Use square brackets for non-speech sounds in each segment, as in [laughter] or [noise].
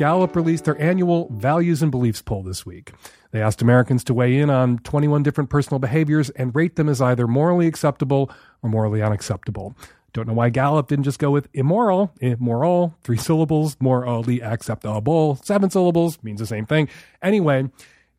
Gallup released their annual Values and Beliefs poll this week. They asked Americans to weigh in on 21 different personal behaviors and rate them as either morally acceptable or morally unacceptable. Don't know why Gallup didn't just go with immoral, immoral, three syllables, morally acceptable, seven syllables, means the same thing. Anyway,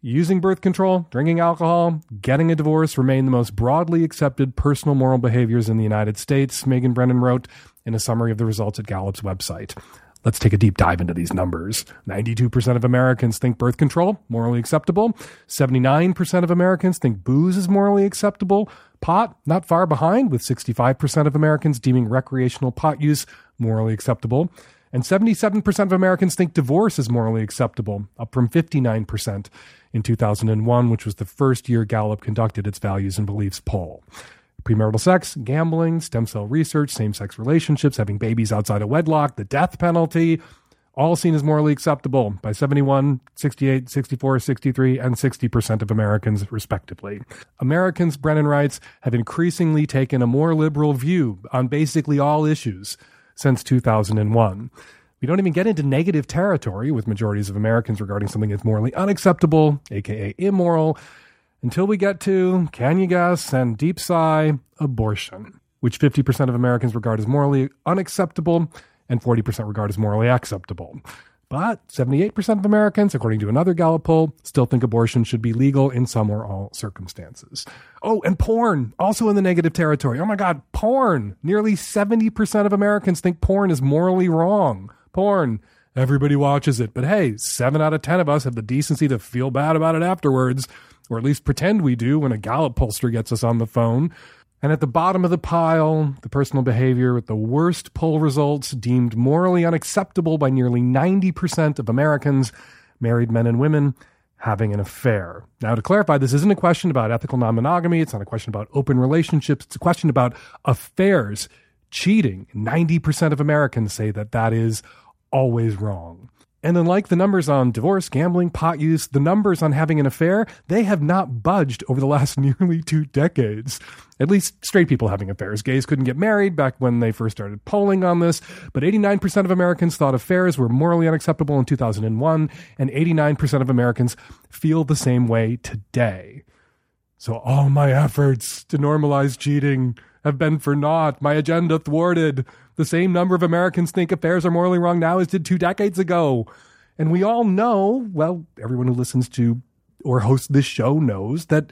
using birth control, drinking alcohol, getting a divorce remain the most broadly accepted personal moral behaviors in the United States, Megan Brennan wrote in a summary of the results at Gallup's website. Let's take a deep dive into these numbers. 92% of Americans think birth control morally acceptable. 79% of Americans think booze is morally acceptable. Pot not far behind with 65% of Americans deeming recreational pot use morally acceptable. And 77% of Americans think divorce is morally acceptable, up from 59% in 2001, which was the first year Gallup conducted its values and beliefs poll premarital sex, gambling, stem cell research, same sex relationships, having babies outside of wedlock, the death penalty, all seen as morally acceptable by 71, 68, 64, 63, and 60% of Americans, respectively. Americans, Brennan writes, have increasingly taken a more liberal view on basically all issues since 2001. We don't even get into negative territory with majorities of Americans regarding something that's morally unacceptable, aka immoral, until we get to, can you guess, and deep sigh, abortion, which 50% of Americans regard as morally unacceptable and 40% regard as morally acceptable. But 78% of Americans, according to another Gallup poll, still think abortion should be legal in some or all circumstances. Oh, and porn, also in the negative territory. Oh my God, porn. Nearly 70% of Americans think porn is morally wrong. Porn. Everybody watches it. But hey, 7 out of 10 of us have the decency to feel bad about it afterwards or at least pretend we do when a Gallup pollster gets us on the phone. And at the bottom of the pile, the personal behavior with the worst poll results deemed morally unacceptable by nearly 90% of Americans, married men and women, having an affair. Now, to clarify, this isn't a question about ethical non monogamy. It's not a question about open relationships. It's a question about affairs, cheating. 90% of Americans say that that is always wrong. And unlike the numbers on divorce, gambling, pot use, the numbers on having an affair, they have not budged over the last [laughs] nearly two decades. At least straight people having affairs. Gays couldn't get married back when they first started polling on this, but 89% of Americans thought affairs were morally unacceptable in 2001, and 89% of Americans feel the same way today. So all my efforts to normalize cheating have been for naught, my agenda thwarted. The same number of Americans think affairs are morally wrong now as did two decades ago. And we all know, well, everyone who listens to or hosts this show knows that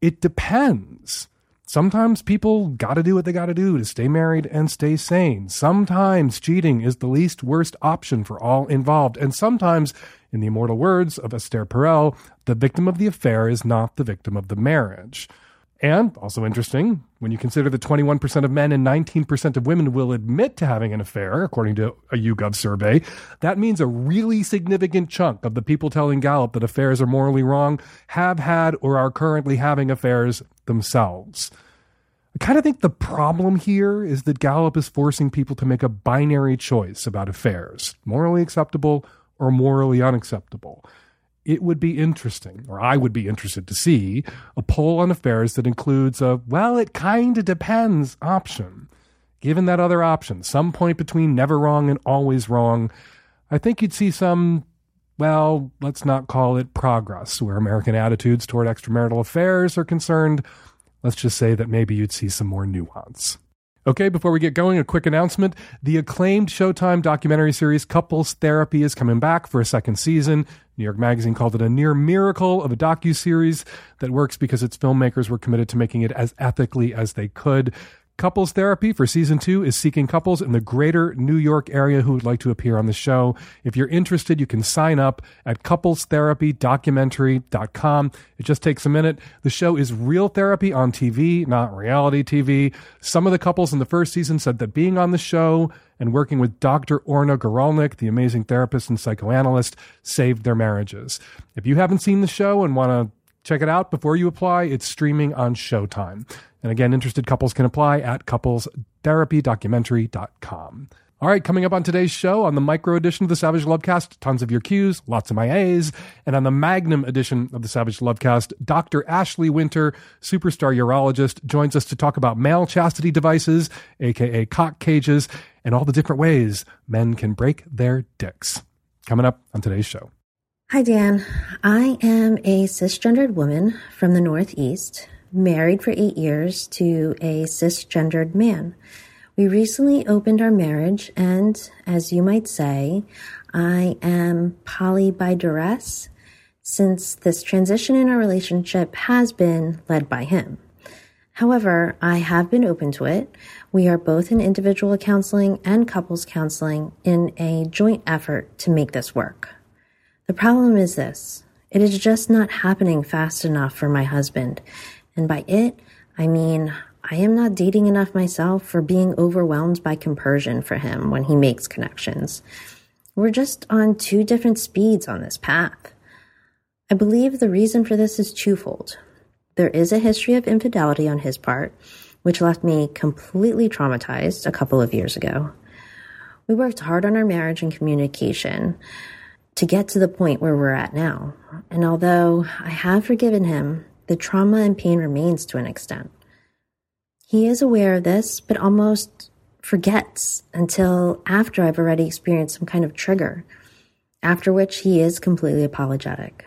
it depends. Sometimes people got to do what they got to do to stay married and stay sane. Sometimes cheating is the least worst option for all involved. And sometimes, in the immortal words of Esther Perel, the victim of the affair is not the victim of the marriage. And also interesting, when you consider that 21% of men and 19% of women will admit to having an affair, according to a YouGov survey, that means a really significant chunk of the people telling Gallup that affairs are morally wrong have had or are currently having affairs themselves. I kind of think the problem here is that Gallup is forcing people to make a binary choice about affairs morally acceptable or morally unacceptable it would be interesting, or I would be interested to see, a poll on affairs that includes a, well, it kind of depends option. Given that other option, some point between never wrong and always wrong, I think you'd see some, well, let's not call it progress, where American attitudes toward extramarital affairs are concerned. Let's just say that maybe you'd see some more nuance. Okay, before we get going, a quick announcement. The acclaimed Showtime documentary series Couples Therapy is coming back for a second season. New York Magazine called it a near miracle of a docu-series that works because its filmmakers were committed to making it as ethically as they could. Couples Therapy for season two is seeking couples in the greater New York area who would like to appear on the show. If you're interested, you can sign up at couplestherapydocumentary.com. It just takes a minute. The show is real therapy on TV, not reality TV. Some of the couples in the first season said that being on the show and working with Dr. Orna Guralnick, the amazing therapist and psychoanalyst, saved their marriages. If you haven't seen the show and want to Check it out before you apply. It's streaming on Showtime. And again, interested couples can apply at couplestherapydocumentary.com. All right, coming up on today's show, on the micro edition of the Savage Lovecast, tons of your Q's, lots of my A's. And on the magnum edition of the Savage Lovecast, Dr. Ashley Winter, superstar urologist, joins us to talk about male chastity devices, aka cock cages, and all the different ways men can break their dicks. Coming up on today's show. Hi, Dan. I am a cisgendered woman from the Northeast, married for eight years to a cisgendered man. We recently opened our marriage, and as you might say, I am poly by duress, since this transition in our relationship has been led by him. However, I have been open to it. We are both in individual counseling and couples counseling in a joint effort to make this work. The problem is this it is just not happening fast enough for my husband. And by it, I mean I am not dating enough myself for being overwhelmed by compersion for him when he makes connections. We're just on two different speeds on this path. I believe the reason for this is twofold. There is a history of infidelity on his part, which left me completely traumatized a couple of years ago. We worked hard on our marriage and communication to get to the point where we're at now. And although I have forgiven him, the trauma and pain remains to an extent. He is aware of this, but almost forgets until after I've already experienced some kind of trigger, after which he is completely apologetic.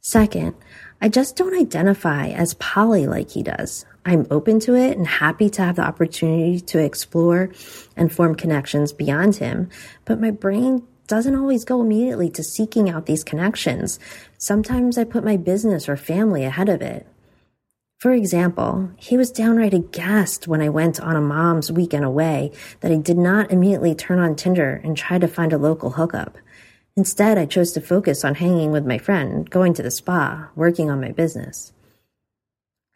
Second, I just don't identify as poly like he does. I'm open to it and happy to have the opportunity to explore and form connections beyond him, but my brain doesn't always go immediately to seeking out these connections. Sometimes I put my business or family ahead of it. For example, he was downright aghast when I went on a mom's weekend away that I did not immediately turn on Tinder and try to find a local hookup. Instead, I chose to focus on hanging with my friend, going to the spa, working on my business.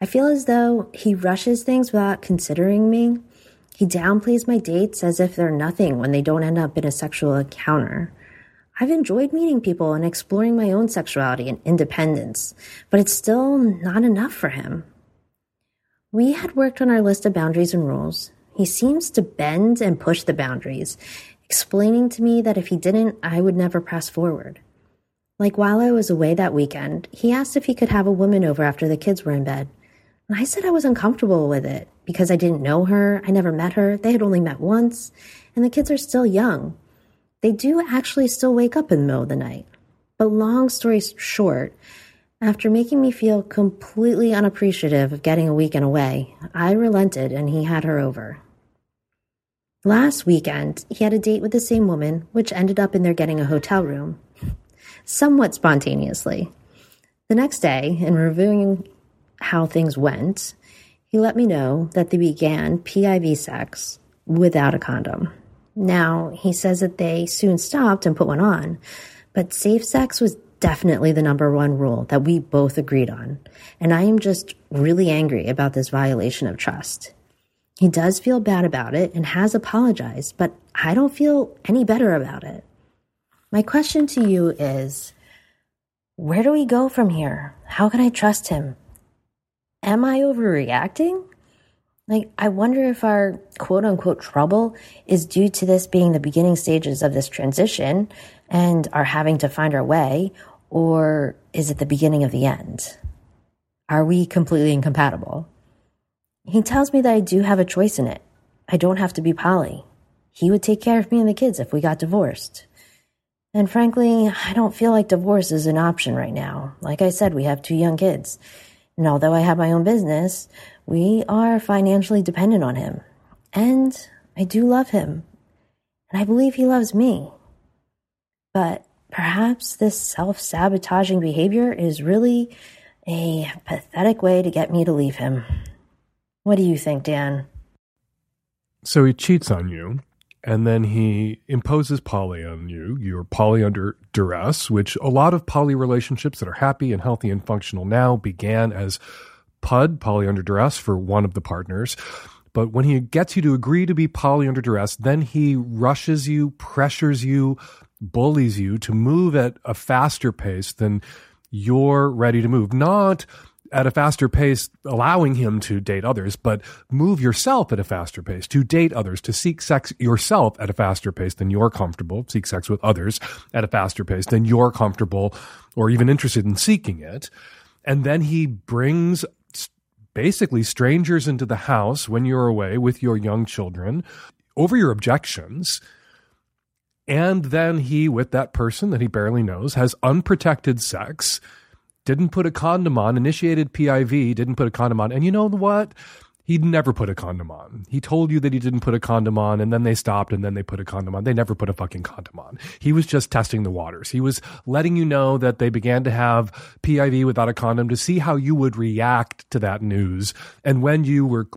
I feel as though he rushes things without considering me. He downplays my dates as if they're nothing when they don't end up in a sexual encounter. I've enjoyed meeting people and exploring my own sexuality and independence, but it's still not enough for him. We had worked on our list of boundaries and rules. He seems to bend and push the boundaries, explaining to me that if he didn't, I would never press forward. Like while I was away that weekend, he asked if he could have a woman over after the kids were in bed. And I said I was uncomfortable with it because I didn't know her, I never met her, they had only met once, and the kids are still young. They do actually still wake up in the middle of the night. But long story short, after making me feel completely unappreciative of getting a weekend away, I relented and he had her over. Last weekend, he had a date with the same woman, which ended up in their getting a hotel room, somewhat spontaneously. The next day, in reviewing how things went, he let me know that they began PIV sex without a condom. Now, he says that they soon stopped and put one on, but safe sex was definitely the number one rule that we both agreed on. And I am just really angry about this violation of trust. He does feel bad about it and has apologized, but I don't feel any better about it. My question to you is where do we go from here? How can I trust him? Am I overreacting? Like, I wonder if our quote unquote trouble is due to this being the beginning stages of this transition and our having to find our way, or is it the beginning of the end? Are we completely incompatible? He tells me that I do have a choice in it. I don't have to be poly. He would take care of me and the kids if we got divorced. And frankly, I don't feel like divorce is an option right now. Like I said, we have two young kids. And although I have my own business, we are financially dependent on him. And I do love him. And I believe he loves me. But Perhaps this self sabotaging behavior is really a pathetic way to get me to leave him. What do you think, Dan? So he cheats on you, and then he imposes poly on you. You're poly under duress, which a lot of poly relationships that are happy and healthy and functional now began as PUD, poly under duress, for one of the partners. But when he gets you to agree to be poly under duress, then he rushes you, pressures you, bullies you to move at a faster pace than you're ready to move. Not at a faster pace, allowing him to date others, but move yourself at a faster pace to date others, to seek sex yourself at a faster pace than you're comfortable, seek sex with others at a faster pace than you're comfortable or even interested in seeking it. And then he brings basically strangers into the house when you're away with your young children over your objections. And then he, with that person that he barely knows, has unprotected sex didn't put a condom on, initiated PIV, didn't put a condom on. And you know what? He'd never put a condom on. He told you that he didn't put a condom on, and then they stopped, and then they put a condom on. They never put a fucking condom on. He was just testing the waters. He was letting you know that they began to have PIV without a condom to see how you would react to that news. And when you were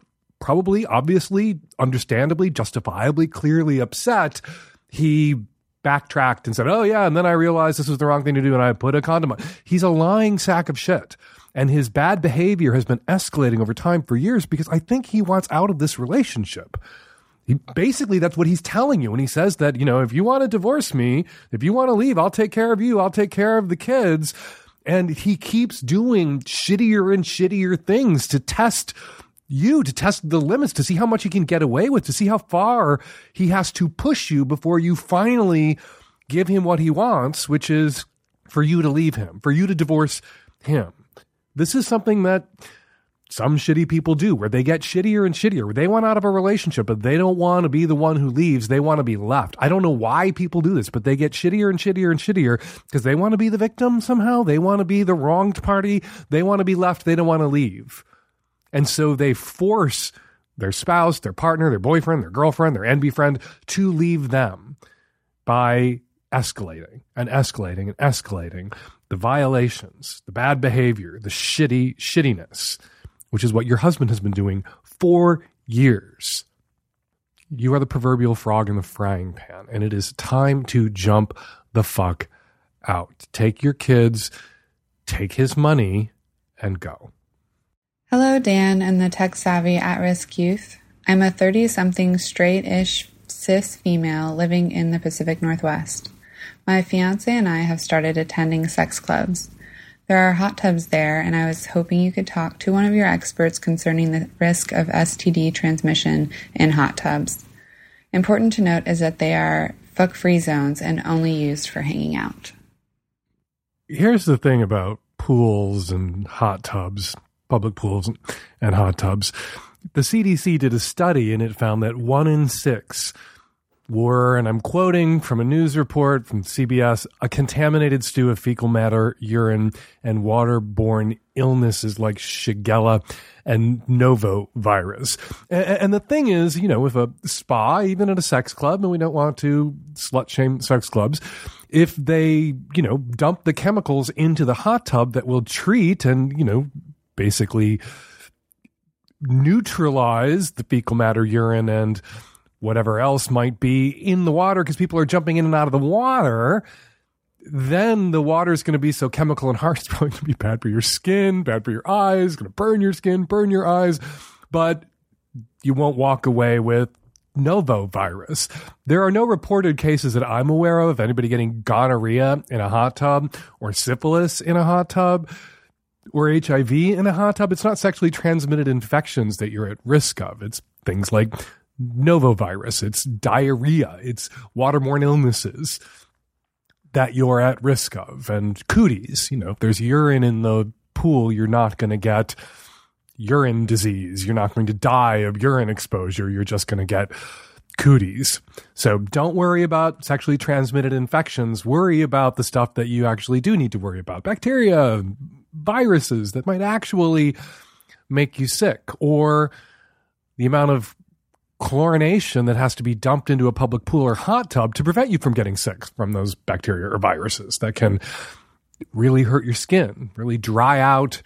probably, obviously, understandably, justifiably, clearly upset, he backtracked and said, "Oh yeah," and then I realized this was the wrong thing to do, and I put a condom on. He's a lying sack of shit, and his bad behavior has been escalating over time for years because I think he wants out of this relationship. He, basically, that's what he's telling you when he says that you know if you want to divorce me, if you want to leave, I'll take care of you, I'll take care of the kids. And he keeps doing shittier and shittier things to test you to test the limits to see how much he can get away with, to see how far he has to push you before you finally give him what he wants, which is for you to leave him, for you to divorce him. This is something that some shitty people do where they get shittier and shittier. They want out of a relationship, but they don't want to be the one who leaves. They want to be left. I don't know why people do this, but they get shittier and shittier and shittier because they want to be the victim somehow. They want to be the wronged party. They want to be left. They don't want to leave. And so they force their spouse, their partner, their boyfriend, their girlfriend, their enby friend to leave them by escalating and escalating and escalating the violations, the bad behavior, the shitty shittiness, which is what your husband has been doing for years. You are the proverbial frog in the frying pan, and it is time to jump the fuck out. Take your kids, take his money, and go. Hello, Dan and the tech savvy at risk youth. I'm a 30 something straight ish cis female living in the Pacific Northwest. My fiance and I have started attending sex clubs. There are hot tubs there, and I was hoping you could talk to one of your experts concerning the risk of STD transmission in hot tubs. Important to note is that they are fuck free zones and only used for hanging out. Here's the thing about pools and hot tubs public pools and hot tubs. The CDC did a study and it found that one in six were, and I'm quoting from a news report from CBS, a contaminated stew of fecal matter, urine, and waterborne illnesses like Shigella and Norovirus. And, and the thing is, you know, with a spa, even at a sex club, and we don't want to slut shame sex clubs, if they, you know, dump the chemicals into the hot tub that will treat and, you know, basically neutralize the fecal matter, urine, and whatever else might be in the water because people are jumping in and out of the water, then the water is going to be so chemical and harsh. [laughs] It's probably going to be bad for your skin, bad for your eyes, going to burn your skin, burn your eyes. But you won't walk away with norovirus. There are no reported cases that I'm aware of of anybody getting gonorrhea in a hot tub or syphilis in a hot tub or HIV in a hot tub, it's not sexually transmitted infections that you're at risk of. It's things like norovirus, it's diarrhea, it's waterborne illnesses that you're at risk of. And cooties, you know, if there's urine in the pool, you're not going to get urine disease. You're not going to die of urine exposure. You're just going to get cooties. So don't worry about sexually transmitted infections. Worry about the stuff that you actually do need to worry about bacteria, viruses that might actually make you sick, or the amount of chlorination that has to be dumped into a public pool or hot tub to prevent you from getting sick from those bacteria or viruses that can really hurt your skin, really dry out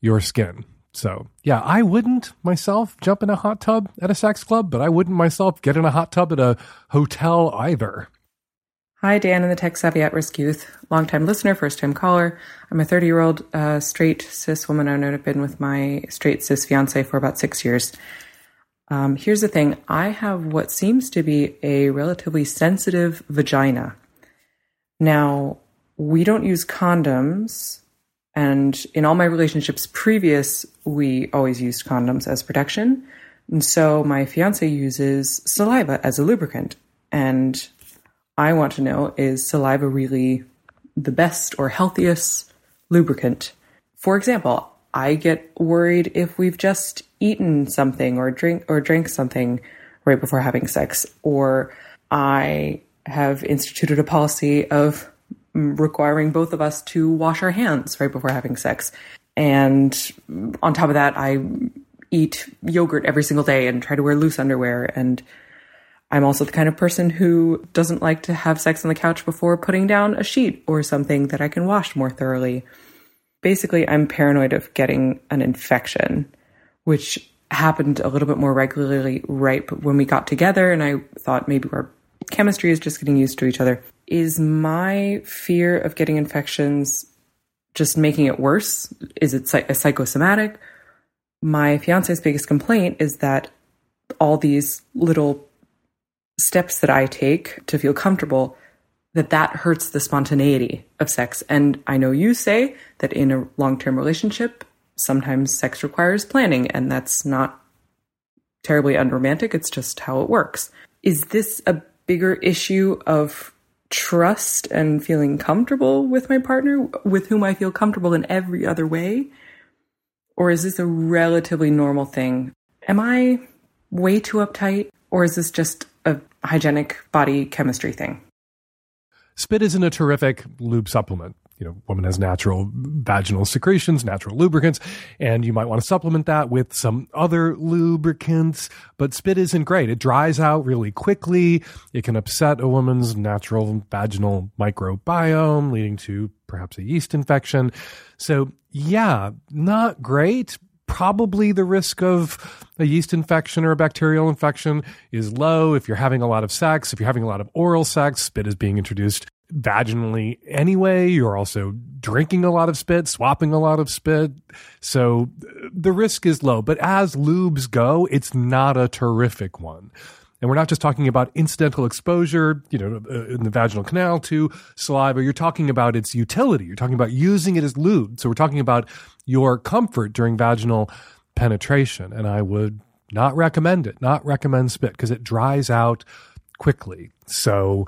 your skin. So, yeah, I wouldn't myself jump in a hot tub at a sex club, but I wouldn't myself get in a hot tub at a hotel either. Hi, Dan and the Tech Savvy at Risk Youth. Longtime listener, first time caller. I'm a 30 year old uh, straight cis woman. I know I've been with my straight cis fiance for about six years. Um, here's the thing I have what seems to be a relatively sensitive vagina. Now, we don't use condoms And in all my relationships previous, we always used condoms as protection. And so my fiance uses saliva as a lubricant. And I want to know is saliva really the best or healthiest lubricant? For example, I get worried if we've just eaten something or drink or drank something right before having sex, or I have instituted a policy of requiring both of us to wash our hands right before having sex. And on top of that, I eat yogurt every single day and try to wear loose underwear. And I'm also the kind of person who doesn't like to have sex on the couch before putting down a sheet or something that I can wash more thoroughly. Basically, I'm paranoid of getting an infection, which happened a little bit more regularly right when we got together. And I thought maybe our chemistry is just getting used to each other. Is my fear of getting infections just making it worse? Is it a psychosomatic? My fiance's biggest complaint is that all these little steps that I take to feel comfortable that that hurts the spontaneity of sex. And I know you say that in a long-term relationship, sometimes sex requires planning and that's not terribly unromantic. It's just how it works. Is this a bigger issue of trust and feeling comfortable with my partner, with whom I feel comfortable in every other way? Or is this a relatively normal thing? Am I way too uptight? Or is this just a hygienic body chemistry thing? Spit isn't a terrific lube supplement you know, woman has natural vaginal secretions, natural lubricants, and you might want to supplement that with some other lubricants. But spit isn't great. It dries out really quickly. It can upset a woman's natural vaginal microbiome, leading to perhaps a yeast infection. So, yeah, not great. Probably the risk of a yeast infection or a bacterial infection is low if you're having a lot of sex. If you're having a lot of oral sex, spit is being introduced vaginally anyway. You're also drinking a lot of spit, swapping a lot of spit. So the risk is low. But as lubes go, it's not a terrific one. And we're not just talking about incidental exposure, you know, uh, in the vaginal canal to saliva. You're talking about its utility. You're talking about using it as lube. So we're talking about your comfort during vaginal penetration. And I would not recommend it, not recommend spit because it dries out quickly. So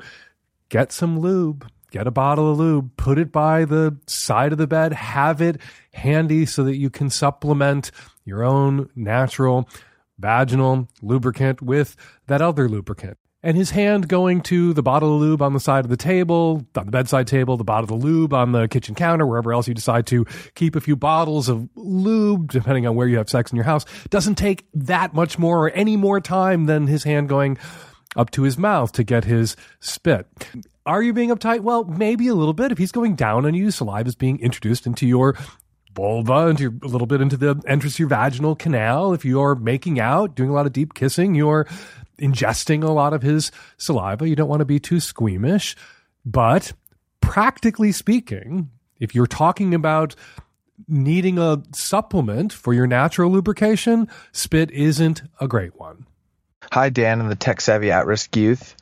get some lube, get a bottle of lube, put it by the side of the bed, have it handy so that you can supplement your own natural vaginal lubricant with that other lubricant. And his hand going to the bottle of lube on the side of the table, on the bedside table, the bottle of lube on the kitchen counter, wherever else you decide to keep a few bottles of lube, depending on where you have sex in your house, doesn't take that much more or any more time than his hand going up to his mouth to get his spit. Are you being uptight? Well, maybe a little bit. If he's going down on you, saliva is being introduced into your vulva, into a little bit into the entrance of your vaginal canal. If you're making out, doing a lot of deep kissing, you're ingesting a lot of his saliva. You don't want to be too squeamish. But practically speaking, if you're talking about needing a supplement for your natural lubrication, spit isn't a great one. Hi, Dan and the tech savvy at risk youth.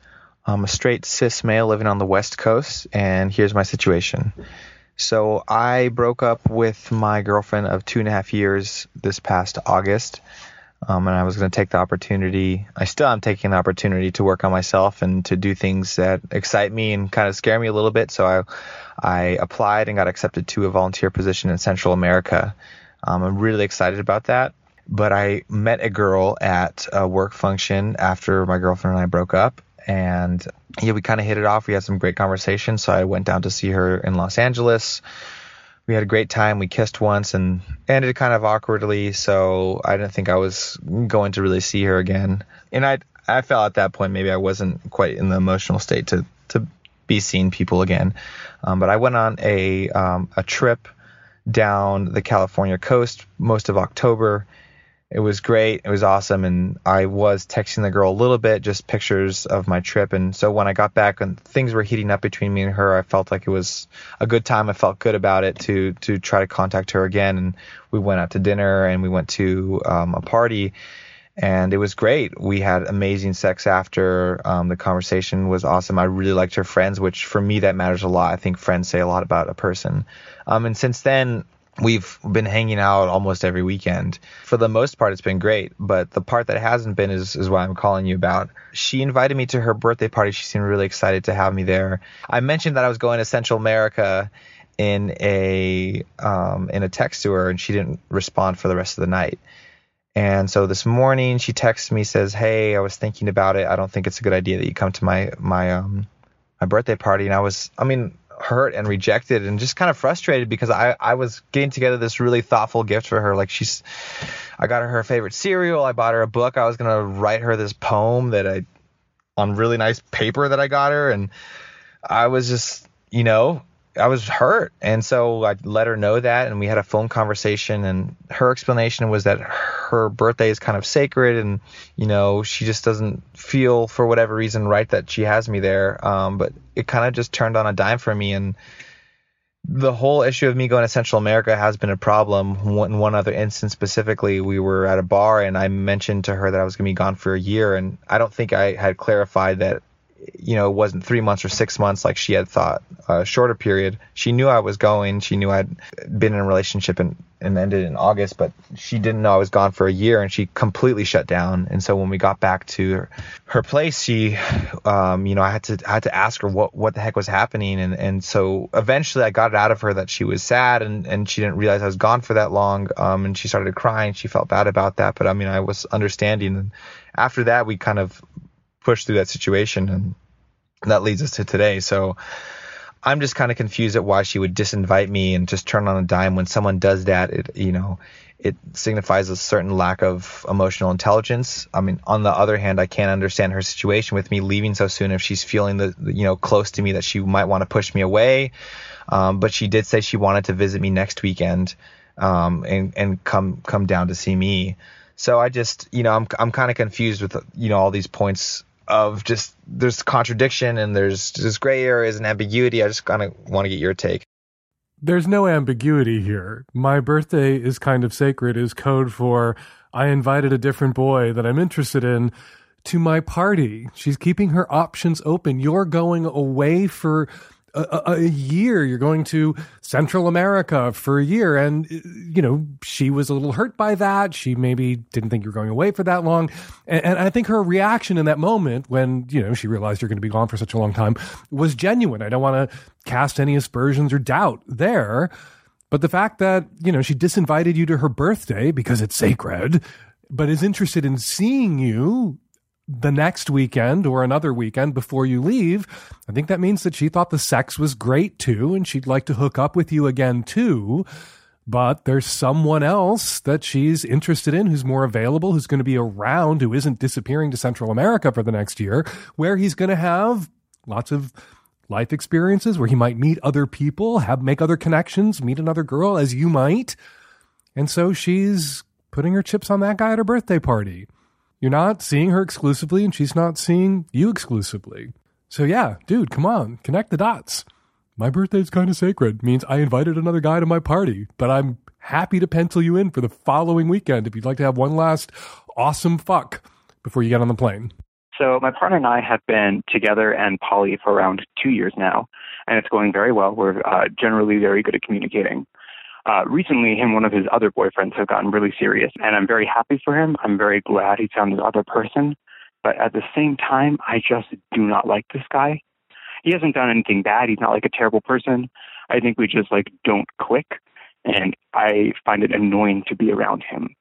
I'm a straight cis male living on the West Coast, and here's my situation. So, I broke up with my girlfriend of two and a half years this past August, um, and I was going to take the opportunity. I still am taking the opportunity to work on myself and to do things that excite me and kind of scare me a little bit. So, I, I applied and got accepted to a volunteer position in Central America. Um, I'm really excited about that but I met a girl at a work function after my girlfriend and I broke up. And yeah, we kind of hit it off. We had some great conversations. So I went down to see her in Los Angeles. We had a great time. We kissed once and ended kind of awkwardly. So I didn't think I was going to really see her again. And I, I felt at that point maybe I wasn't quite in the emotional state to, to be seeing people again. Um, but I went on a, um, a trip down the California coast most of October it was great. It was awesome. And I was texting the girl a little bit, just pictures of my trip. And so when I got back and things were heating up between me and her, I felt like it was a good time. I felt good about it to, to try to contact her again. And we went out to dinner and we went to um, a party and it was great. We had amazing sex after. Um, the conversation was awesome. I really liked her friends, which for me that matters a lot. I think friends say a lot about a person. Um, and since then, we've been hanging out almost every weekend. For the most part, it's been great, but the part that hasn't been is, is what I'm calling you about. She invited me to her birthday party. She seemed really excited to have me there. I mentioned that I was going to Central America in a um, in a text to her, and she didn't respond for the rest of the night. And so this morning she texts me says, "Hey, I was thinking about it. I don't think it's a good idea that you come to my my um my birthday party." And I was, I mean, hurt and rejected and just kind of frustrated because I I was getting together this really thoughtful gift for her. Like she's, I got her her favorite cereal. I bought her a book. I was gonna write her this poem that I on really nice paper that I got her, and I was just, you know, I was hurt. And so I let her know that and we had a phone conversation and her explanation was that her birthday is kind of sacred and you know, she just doesn't feel for whatever reason right that she has me there. Um, but it kind of just turned on a dime for me and the whole issue of me going to Central America has been a problem. In one other instance specifically, we were at a bar and I mentioned to her that I was going to be gone for a year, and I don't think I had clarified that you know, it wasn't three months or six months like she had thought, a shorter period. She knew I was going. She knew I'd been in a relationship and, and ended in August, but she didn't know I was gone for a year and she completely shut down. And so when we got back to her, her place, she, um, you know, I had to, I had to ask her what, what the heck was happening. And, and so eventually I got it out of her that she was sad and, and she didn't realize I was gone for that long. Um, and she started crying. She felt bad about that, but I mean, I was understanding. And after that, we kind of push through that situation and that leads us to today. So I'm just kind of confused at why she would disinvite me and just turn on a dime when someone does that. It you know it signifies a certain lack of emotional intelligence. I mean, on the other hand, I can't understand her situation with me leaving so soon if she's feeling the, you know close to me that she might want to push me away. Um, but she did say she wanted to visit me next weekend um, and and come come down to see me. So I just you know I'm I'm kind of confused with you know all these points of just there's contradiction and there's just gray areas and ambiguity. I just kind of want to get your take. There's no ambiguity here. My birthday is kind of sacred is code for I invited a different boy that I'm interested in to my party. She's keeping her options open. You're going away for a, a, year. You're going to Central America for a year. And, you know, she was a little hurt by that. She maybe didn't think you were going away for that long. And, and I think her reaction in that moment when, you know, she realized you're going to be gone for such a long time was genuine. I don't want to cast any aspersions or doubt there. But the fact that, you know, she disinvited you to her birthday because it's sacred, but is interested in seeing you the next weekend or another weekend before you leave, I think that means that she thought the sex was great too, and she'd like to hook up with you again too. But there's someone else that she's interested in who's more available, who's going to be around, who isn't disappearing to Central America for the next year, where he's going to have lots of life experiences, where he might meet other people, have make other connections, meet another girl as you might. And so she's putting her chips on that guy at her birthday party. You're not seeing her exclusively, and she's not seeing you exclusively. So, yeah, dude, come on, connect the dots. My birthday's kind of sacred, means I invited another guy to my party, but I'm happy to pencil you in for the following weekend if you'd like to have one last awesome fuck before you get on the plane. So, my partner and I have been together and poly for around two years now, and it's going very well. We're uh, generally very good at communicating. Uh, recently, him and one of his other boyfriends have gotten really serious, and I'm very happy for him. I'm very glad he found his other person. But at the same time, I just do not like this guy. He hasn't done anything bad. He's not like a terrible person. I think we just like don't click, and I find it annoying to be around him.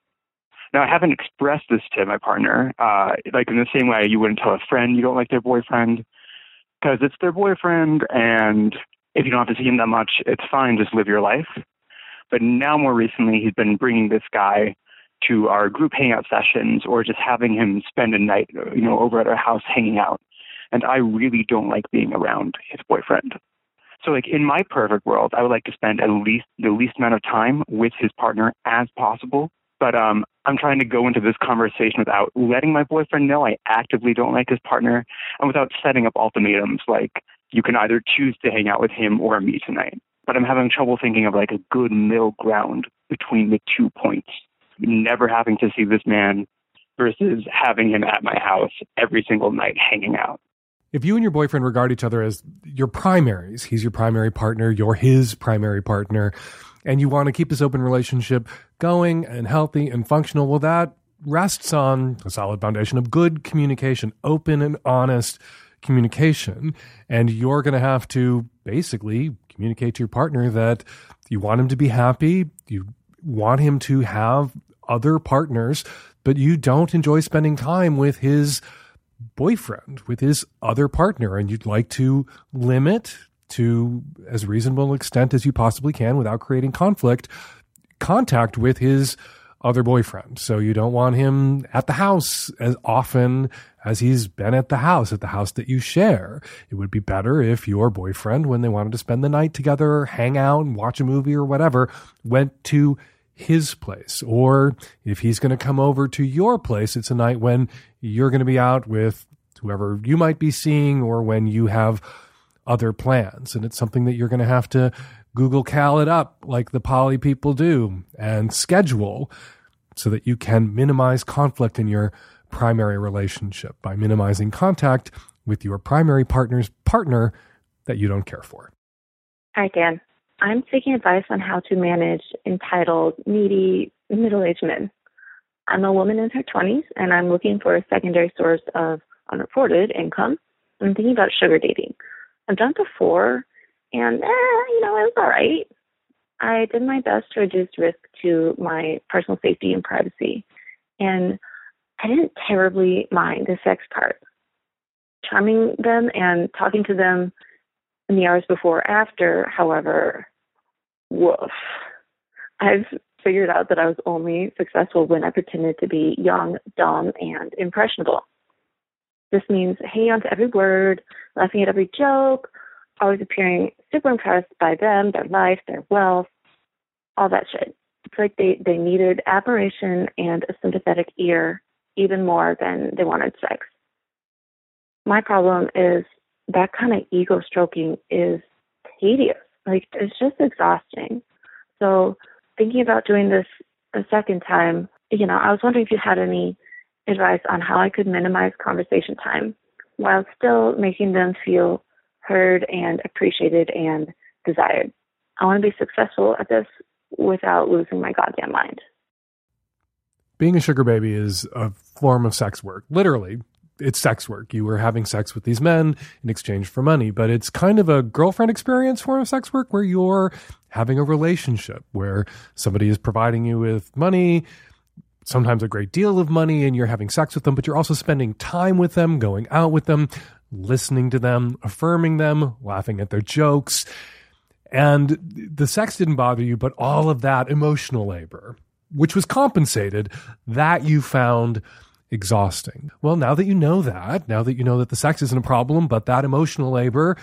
Now, I haven't expressed this to my partner, uh, like in the same way you wouldn't tell a friend you don't like their boyfriend, because it's their boyfriend, and if you don't have to see him that much, it's fine. Just live your life. But now, more recently, he's been bringing this guy to our group hangout sessions or just having him spend a night, you know, over at our house hanging out. And I really don't like being around his boyfriend. So, like in my perfect world, I would like to spend at least the least amount of time with his partner as possible. But um, I'm trying to go into this conversation without letting my boyfriend know I actively don't like his partner, and without setting up ultimatums like you can either choose to hang out with him or me tonight but I'm having trouble thinking of like a good middle ground between the two points. Never having to see this man versus having him at my house every single night hanging out. If you and your boyfriend regard each other as your primaries, he's your primary partner, you're his primary partner, and you want to keep this open relationship going and healthy and functional, well, that rests on a solid foundation of good communication, open and honest communication. And you're going to have to basically communicate to your partner that you want him to be happy, you want him to have other partners, but you don't enjoy spending time with his boyfriend, with his other partner, and you'd like to limit to as reasonable extent as you possibly can without creating conflict contact with his other boyfriend. So you don't want him at the house as often as he's been at the house, at the house that you share. It would be better if your boyfriend, when they wanted to spend the night together, hang out and watch a movie or whatever, went to his place. Or if he's going to come over to your place, it's a night when you're going to be out with whoever you might be seeing or when you have other plans. And it's something that you're going to have to Google Cal it up like the poly people do and schedule so that you can minimize conflict in your primary relationship by minimizing contact with your primary partner's partner that you don't care for. Hi, Dan. I'm seeking advice on how to manage entitled, needy, middle aged men. I'm a woman in her 20s and I'm looking for a secondary source of unreported income. I'm thinking about sugar dating. I've done it before and, eh, you know, it was all right. I did my best to reduce risk to my personal safety and privacy. And I didn't terribly mind the sex part. Charming them and talking to them in the hours before or after, however, woof. I've figured out that I was only successful when I pretended to be young, dumb, and impressionable. This means hanging on to every word, laughing at every joke, always appearing super impressed by them, their life, their wealth, all that shit. It's like they, they needed admiration and a sympathetic ear even more than they wanted sex. My problem is that kind of ego stroking is tedious. Like it's just exhausting. So thinking about doing this a second time, you know, I was wondering if you had any advice on how I could minimize conversation time while still making them feel heard and appreciated and desired. I want to be successful at this without losing my goddamn mind. Being a sugar baby is a form of sex work. Literally, it's sex work. You were having sex with these men in exchange for money, but it's kind of a girlfriend experience form of sex work where you're having a relationship where somebody is providing you with money, sometimes a great deal of money, and you're having sex with them, but you're also spending time with them, going out with them, listening to them, affirming them, laughing at their jokes. And the sex didn't bother you, but all of that emotional labor, which was compensated, that you found exhausting. Well, now that you know that, now that you know that the sex isn't a problem, but that emotional labor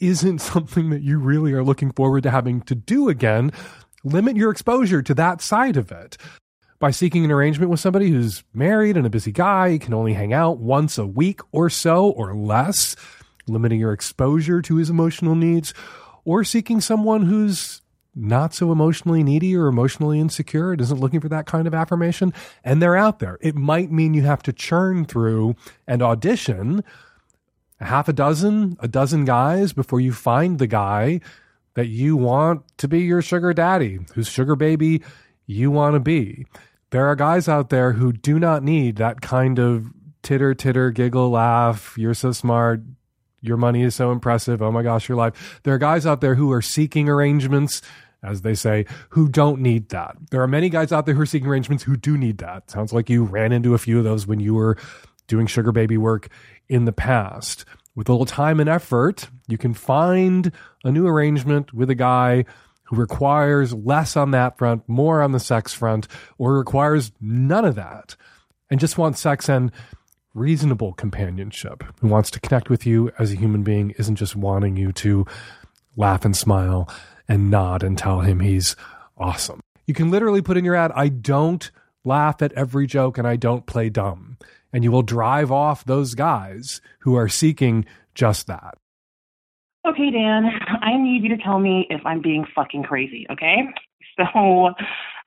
isn't [laughs] something that you really are looking forward to having to do again, limit your exposure to that side of it. By seeking an arrangement with somebody who's married and a busy guy, can only hang out once a week or so or less, limiting your exposure to his emotional needs, or seeking someone who's not so emotionally needy or emotionally insecure, isn't looking for that kind of affirmation, and they're out there. It might mean you have to churn through and audition a half a dozen, a dozen guys before you find the guy that you want to be your sugar daddy, whose sugar baby you want to be. There are guys out there who do not need that kind of titter, titter, giggle, laugh, you're so smart, your money is so impressive, oh my gosh, your life. There are guys out there who are seeking arrangements as they say, who don't need that. There are many guys out there who are seeking arrangements who do need that. Sounds like you ran into a few of those when you were doing sugar baby work in the past. With a little time and effort, you can find a new arrangement with a guy who requires less on that front, more on the sex front, or requires none of that and just wants sex and reasonable companionship, who wants to connect with you as a human being, isn't just wanting you to laugh and smile and nod and tell him he's awesome. You can literally put in your ad, I don't laugh at every joke and I don't play dumb. And you will drive off those guys who are seeking just that. Okay, Dan, I need you to tell me if I'm being fucking crazy, okay? So,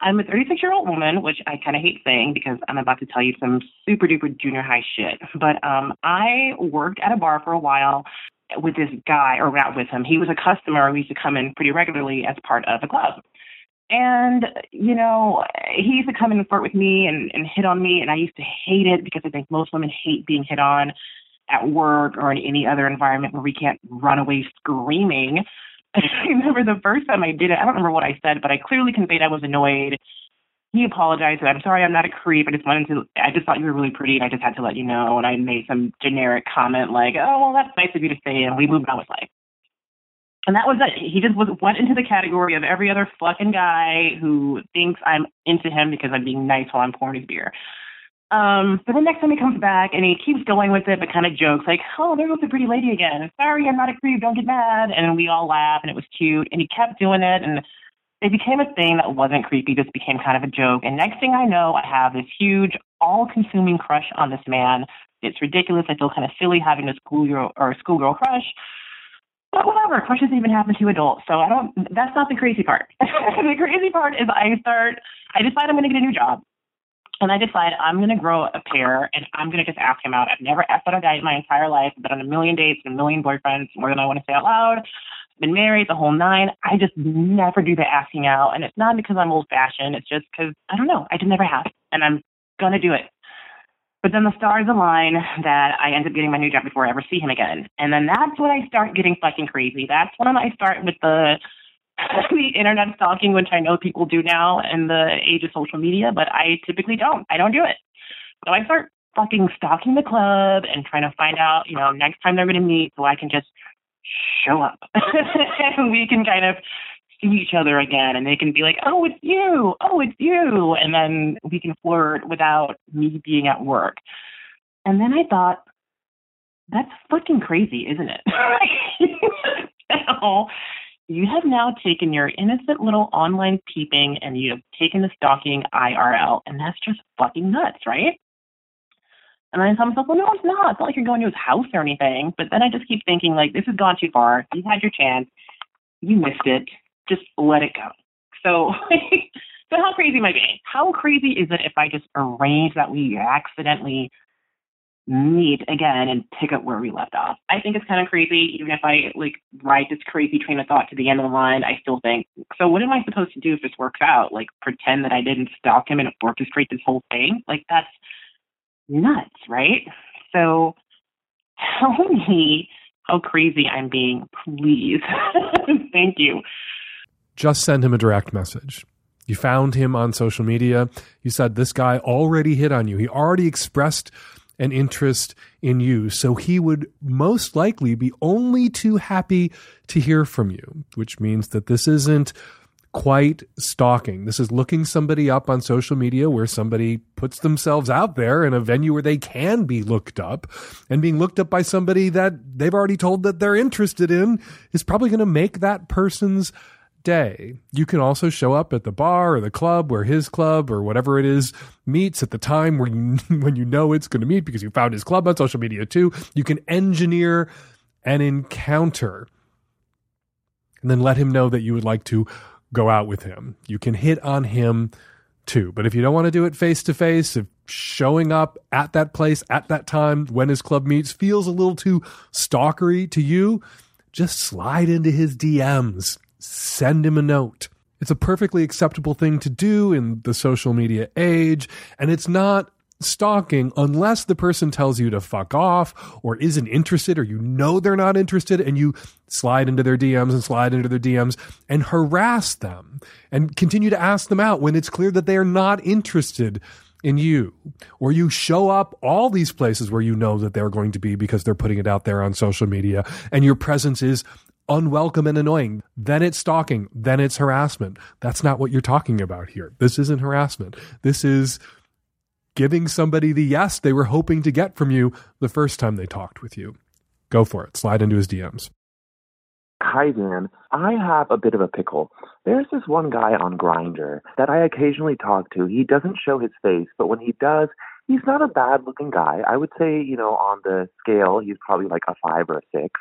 I'm a 36 year old woman, which I kind of hate saying because I'm about to tell you some super duper junior high shit. But um, I worked at a bar for a while with this guy, or not with him. He was a customer who used to come in pretty regularly as part of the club. And, you know, he used to come in and flirt with me and, and hit on me, and I used to hate it because I think most women hate being hit on at work or in any other environment where we can't run away screaming. [laughs] I remember the first time I did it, I don't remember what I said, but I clearly conveyed I was annoyed. He apologized. I'm sorry, I'm not a creep. I just wanted to, I just thought you were really pretty and I just had to let you know. And I made some generic comment like, oh, well, that's nice of you to say. And we moved on with life. And that was it. He just was, went into the category of every other fucking guy who thinks I'm into him because I'm being nice while I'm pouring his beer. Um, but the next time he comes back and he keeps going with it, but kind of jokes like, "Oh, there goes the pretty lady again. Sorry, I'm not a creep. Don't get mad." And we all laugh, and it was cute. And he kept doing it, and it became a thing that wasn't creepy. Just became kind of a joke. And next thing I know, I have this huge, all-consuming crush on this man. It's ridiculous. I feel kind of silly having a schoolgirl or a schoolgirl crush. But whatever, crushes even happen to adults. So I don't. That's not the crazy part. [laughs] the crazy part is I start. I decide I'm going to get a new job. And I decide I'm going to grow a pair and I'm going to just ask him out. I've never asked out a guy in my entire life. I've been on a million dates and a million boyfriends, more than I want to say out loud. Been married, the whole nine. I just never do the asking out. And it's not because I'm old fashioned. It's just because, I don't know, I just never have. And I'm going to do it. But then the stars align that I end up getting my new job before I ever see him again. And then that's when I start getting fucking crazy. That's when I start with the the internet stalking, which I know people do now in the age of social media, but I typically don't. I don't do it. So I start fucking stalking the club and trying to find out, you know, next time they're going to meet so I can just show up [laughs] and we can kind of see each other again and they can be like, oh, it's you. Oh, it's you. And then we can flirt without me being at work. And then I thought, that's fucking crazy, isn't it? [laughs] [laughs] you have now taken your innocent little online peeping and you have taken the stalking IRL, and that's just fucking nuts, right? And I tell myself, well, no, it's not. It's not like you're going to his house or anything. But then I just keep thinking, like, this has gone too far. You had your chance. You missed it. Just let it go. So, [laughs] so how crazy am I being? How crazy is it if I just arrange that we accidentally meet again and pick up where we left off. I think it's kind of crazy. Even if I like ride this crazy train of thought to the end of the line, I still think, so what am I supposed to do if this works out? Like pretend that I didn't stalk him and orchestrate this whole thing? Like that's nuts, right? So [laughs] tell me how crazy I'm being, please. [laughs] Thank you. Just send him a direct message. You found him on social media. You said this guy already hit on you. He already expressed an interest in you. So he would most likely be only too happy to hear from you, which means that this isn't quite stalking. This is looking somebody up on social media where somebody puts themselves out there in a venue where they can be looked up and being looked up by somebody that they've already told that they're interested in is probably going to make that person's day. You can also show up at the bar or the club where his club or whatever it is meets at the time you, [laughs] when you know it's going to meet because you found his club on social media too. You can engineer an encounter and then let him know that you would like to go out with him. You can hit on him too. But if you don't want to do it face to face, if showing up at that place at that time when his club meets feels a little too stalkery to you, just slide into his DMs send him a note. It's a perfectly acceptable thing to do in the social media age, and it's not stalking unless the person tells you to fuck off or isn't interested or you know they're not interested and you slide into their DMs and slide into their DMs and harass them and continue to ask them out when it's clear that they are not interested in you or you show up all these places where you know that they're going to be because they're putting it out there on social media and your presence is unwelcome and annoying. Then it's stalking. Then it's harassment. That's not what you're talking about here. This isn't harassment. This is giving somebody the yes they were hoping to get from you the first time they talked with you. Go for it. Slide into his DMs. Hi, Dan. I have a bit of a pickle. There's this one guy on Grindr that I occasionally talk to. He doesn't show his face, but when he does, he's not a bad looking guy. I would say, you know, on the scale, he's probably like a five or a six.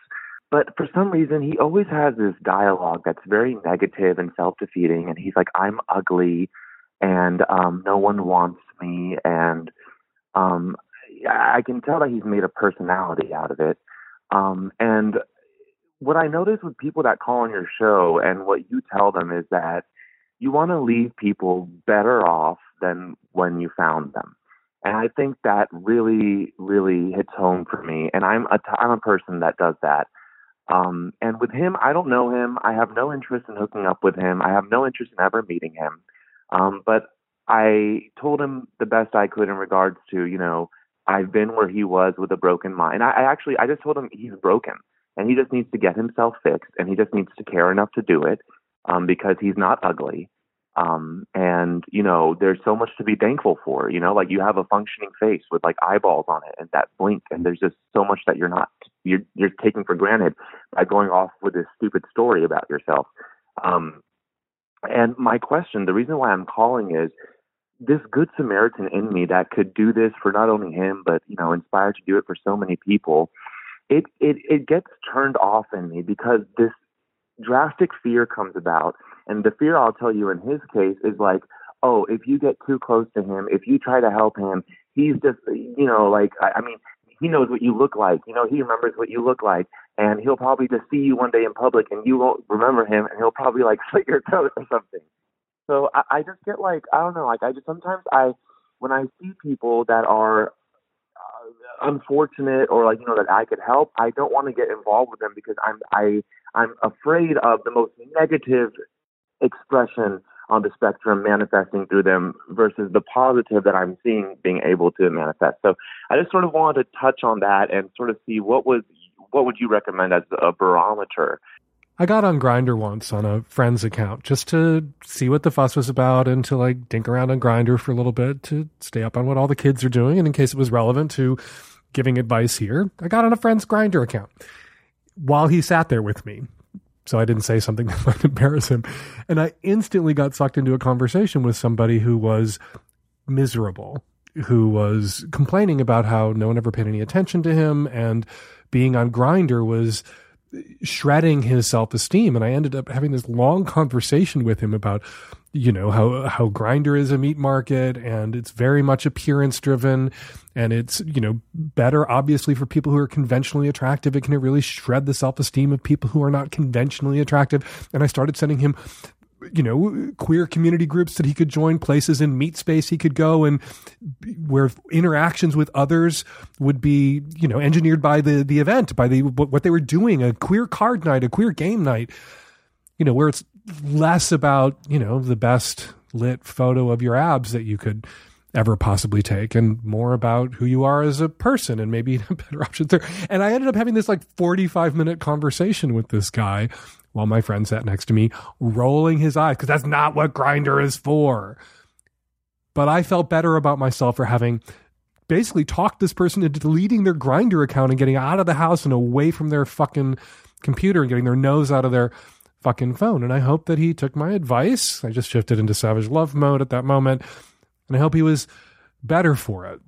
But for some reason, he always has this dialogue that's very negative and self defeating. And he's like, I'm ugly and um, no one wants me. And um, I can tell that he's made a personality out of it. Um, and what I notice with people that call on your show and what you tell them is that you want to leave people better off than when you found them. And I think that really, really hits home for me. And I'm a, I'm a person that does that. Um, and with him, I don't know him. I have no interest in hooking up with him. I have no interest in ever meeting him. Um, but I told him the best I could in regards to, you know, I've been where he was with a broken mind. I, I actually, I just told him he's broken and he just needs to get himself fixed and he just needs to care enough to do it um, because he's not ugly. Um, and you know, there's so much to be thankful for. You know, like you have a functioning face with like eyeballs on it and that blink, and there's just so much that you're not you're you're taking for granted by going off with this stupid story about yourself. Um, and my question, the reason why I'm calling is this good Samaritan in me that could do this for not only him, but you know, inspired to do it for so many people. It it it gets turned off in me because this drastic fear comes about, and the fear I'll tell you in his case is like, oh, if you get too close to him, if you try to help him, he's just you know like I, I mean he knows what you look like. You know, he remembers what you look like, and he'll probably just see you one day in public, and you won't remember him, and he'll probably like [laughs] slit your throat or something. So I, I just get like I don't know, like I just sometimes I when I see people that are unfortunate or like you know that I could help, I don't want to get involved with them because I'm I I'm afraid of the most negative expression on the spectrum manifesting through them versus the positive that I'm seeing being able to manifest. So I just sort of wanted to touch on that and sort of see what was what would you recommend as a barometer I got on Grindr once on a friend's account just to see what the fuss was about and to like dink around on Grindr for a little bit to stay up on what all the kids are doing and in case it was relevant to giving advice here. I got on a friend's Grindr account while he sat there with me. So I didn't say something [laughs] that might embarrass him. And I instantly got sucked into a conversation with somebody who was miserable, who was complaining about how no one ever paid any attention to him and being on Grindr was shredding his self esteem. And I ended up having this long conversation with him about, you know, how, how Grindr is a meat market and it's very much appearance driven. And it's, you know, better obviously for people who are conventionally attractive. It can really shred the self esteem of people who are not conventionally attractive. And I started sending him you know, queer community groups that he could join, places in meat space he could go and where interactions with others would be, you know, engineered by the, the event, by the, what they were doing, a queer card night, a queer game night, you know, where it's less about, you know, the best lit photo of your abs that you could ever possibly take and more about who you are as a person and maybe [laughs] a better options there. And I ended up having this like 45 minute conversation with this guy while my friend sat next to me, rolling his eyes because that's not what Grindr is for. But I felt better about myself for having basically talked this person into deleting their Grindr account and getting out of the house and away from their fucking computer and getting their nose out of their fucking phone. And I hope that he took my advice. I just shifted into savage love mode at that moment. And I hope he was better for it.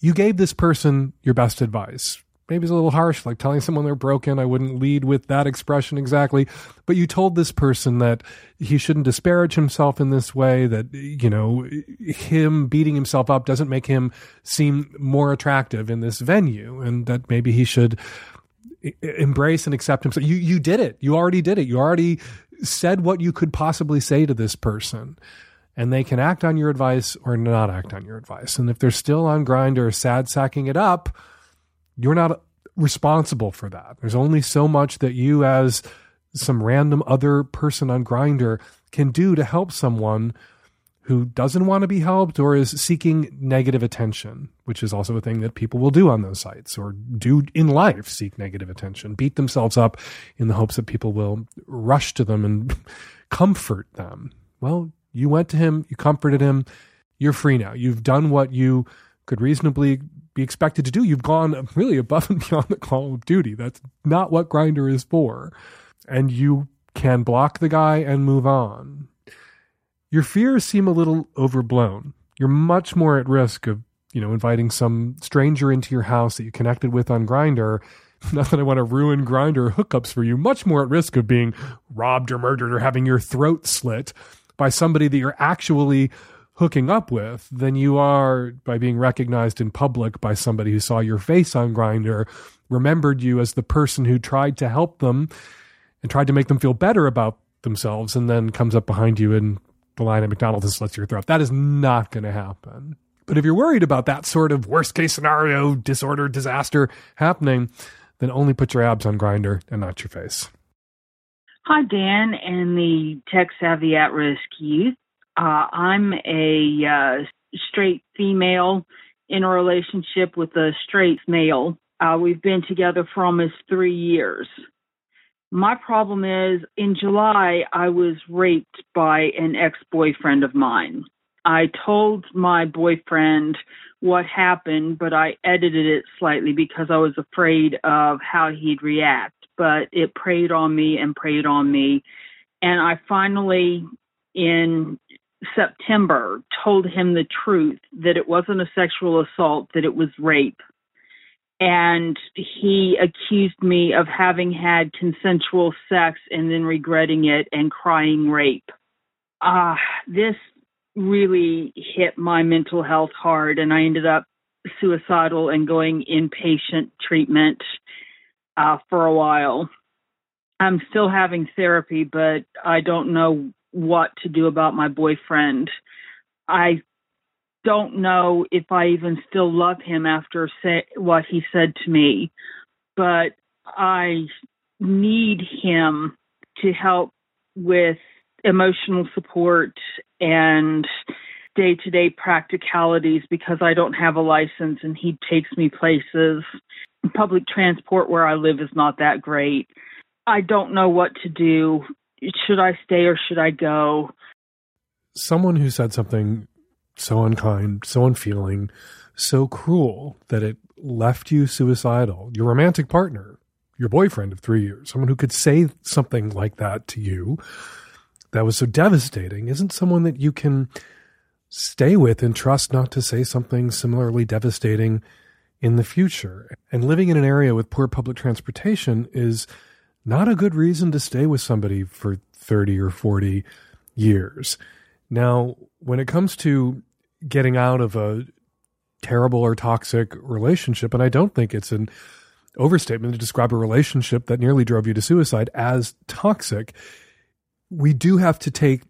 You gave this person your best advice maybe it's a little harsh, like telling someone they're broken. I wouldn't lead with that expression exactly. But you told this person that he shouldn't disparage himself in this way, that, you know, him beating himself up doesn't make him seem more attractive in this venue, and that maybe he should embrace and accept himself. You, you did it. You already did it. You already said what you could possibly say to this person. And they can act on your advice or not act on your advice. And if they're still on Grindr sad sacking it up, you're not responsible for that. There's only so much that you, as some random other person on Grindr can do to help someone who doesn't want to be helped or is seeking negative attention, which is also a thing that people will do on those sites or do in life seek negative attention, beat themselves up in the hopes that people will rush to them and [laughs] comfort them. Well, you went to him, you comforted him, you're free now. You've done what you could reasonably be expected to do. You've gone really above and beyond the call of duty. That's not what Grindr is for. And you can block the guy and move on. Your fears seem a little overblown. You're much more at risk of, you know, inviting some stranger into your house that you connected with on Grindr. [laughs] Not that I want to ruin Grindr hookups for you. Much more at risk of being robbed or murdered or having your throat slit by somebody that you're actually hooking up with than you are by being recognized in public by somebody who saw your face on Grindr, remembered you as the person who tried to help them and tried to make them feel better about themselves and then comes up behind you in the line at McDonald's and slits your throat. That is not going to happen. But if you're worried about that sort of worst case scenario, disorder, disaster happening, then only put your abs on Grindr and not your face. Hi, Dan and the tech savvy at risk youth. Uh, I'm a uh, straight female in a relationship with a straight male. Uh, we've been together for almost three years. My problem is in July, I was raped by an ex boyfriend of mine. I told my boyfriend what happened, but I edited it slightly because I was afraid of how he'd react. But it preyed on me and preyed on me. And I finally, in September, told him the truth that it wasn't a sexual assault, that it was rape. And he accused me of having had consensual sex and then regretting it and crying rape. Ah, uh, this really hit my mental health hard, and I ended up suicidal and going inpatient treatment uh, for a while. I'm still having therapy, but I don't know what to do about my boyfriend. I don't know if I even still love him after say, what he said to me, but I need him to help with emotional support and day to day practicalities because I don't have a license and he takes me places. Public transport where I live is not that great. I don't know what to do. Should I stay or should I go? Someone who said something so unkind, so unfeeling, so cruel that it left you suicidal, your romantic partner, your boyfriend of three years, someone who could say something like that to you that was so devastating isn't someone that you can stay with and trust not to say something similarly devastating in the future. And living in an area with poor public transportation is not a good reason to stay with somebody for 30 or 40 years. Now, when it comes to getting out of a terrible or toxic relationship, and I don't think it's an overstatement to describe a relationship that nearly drove you to suicide as toxic, we do have to take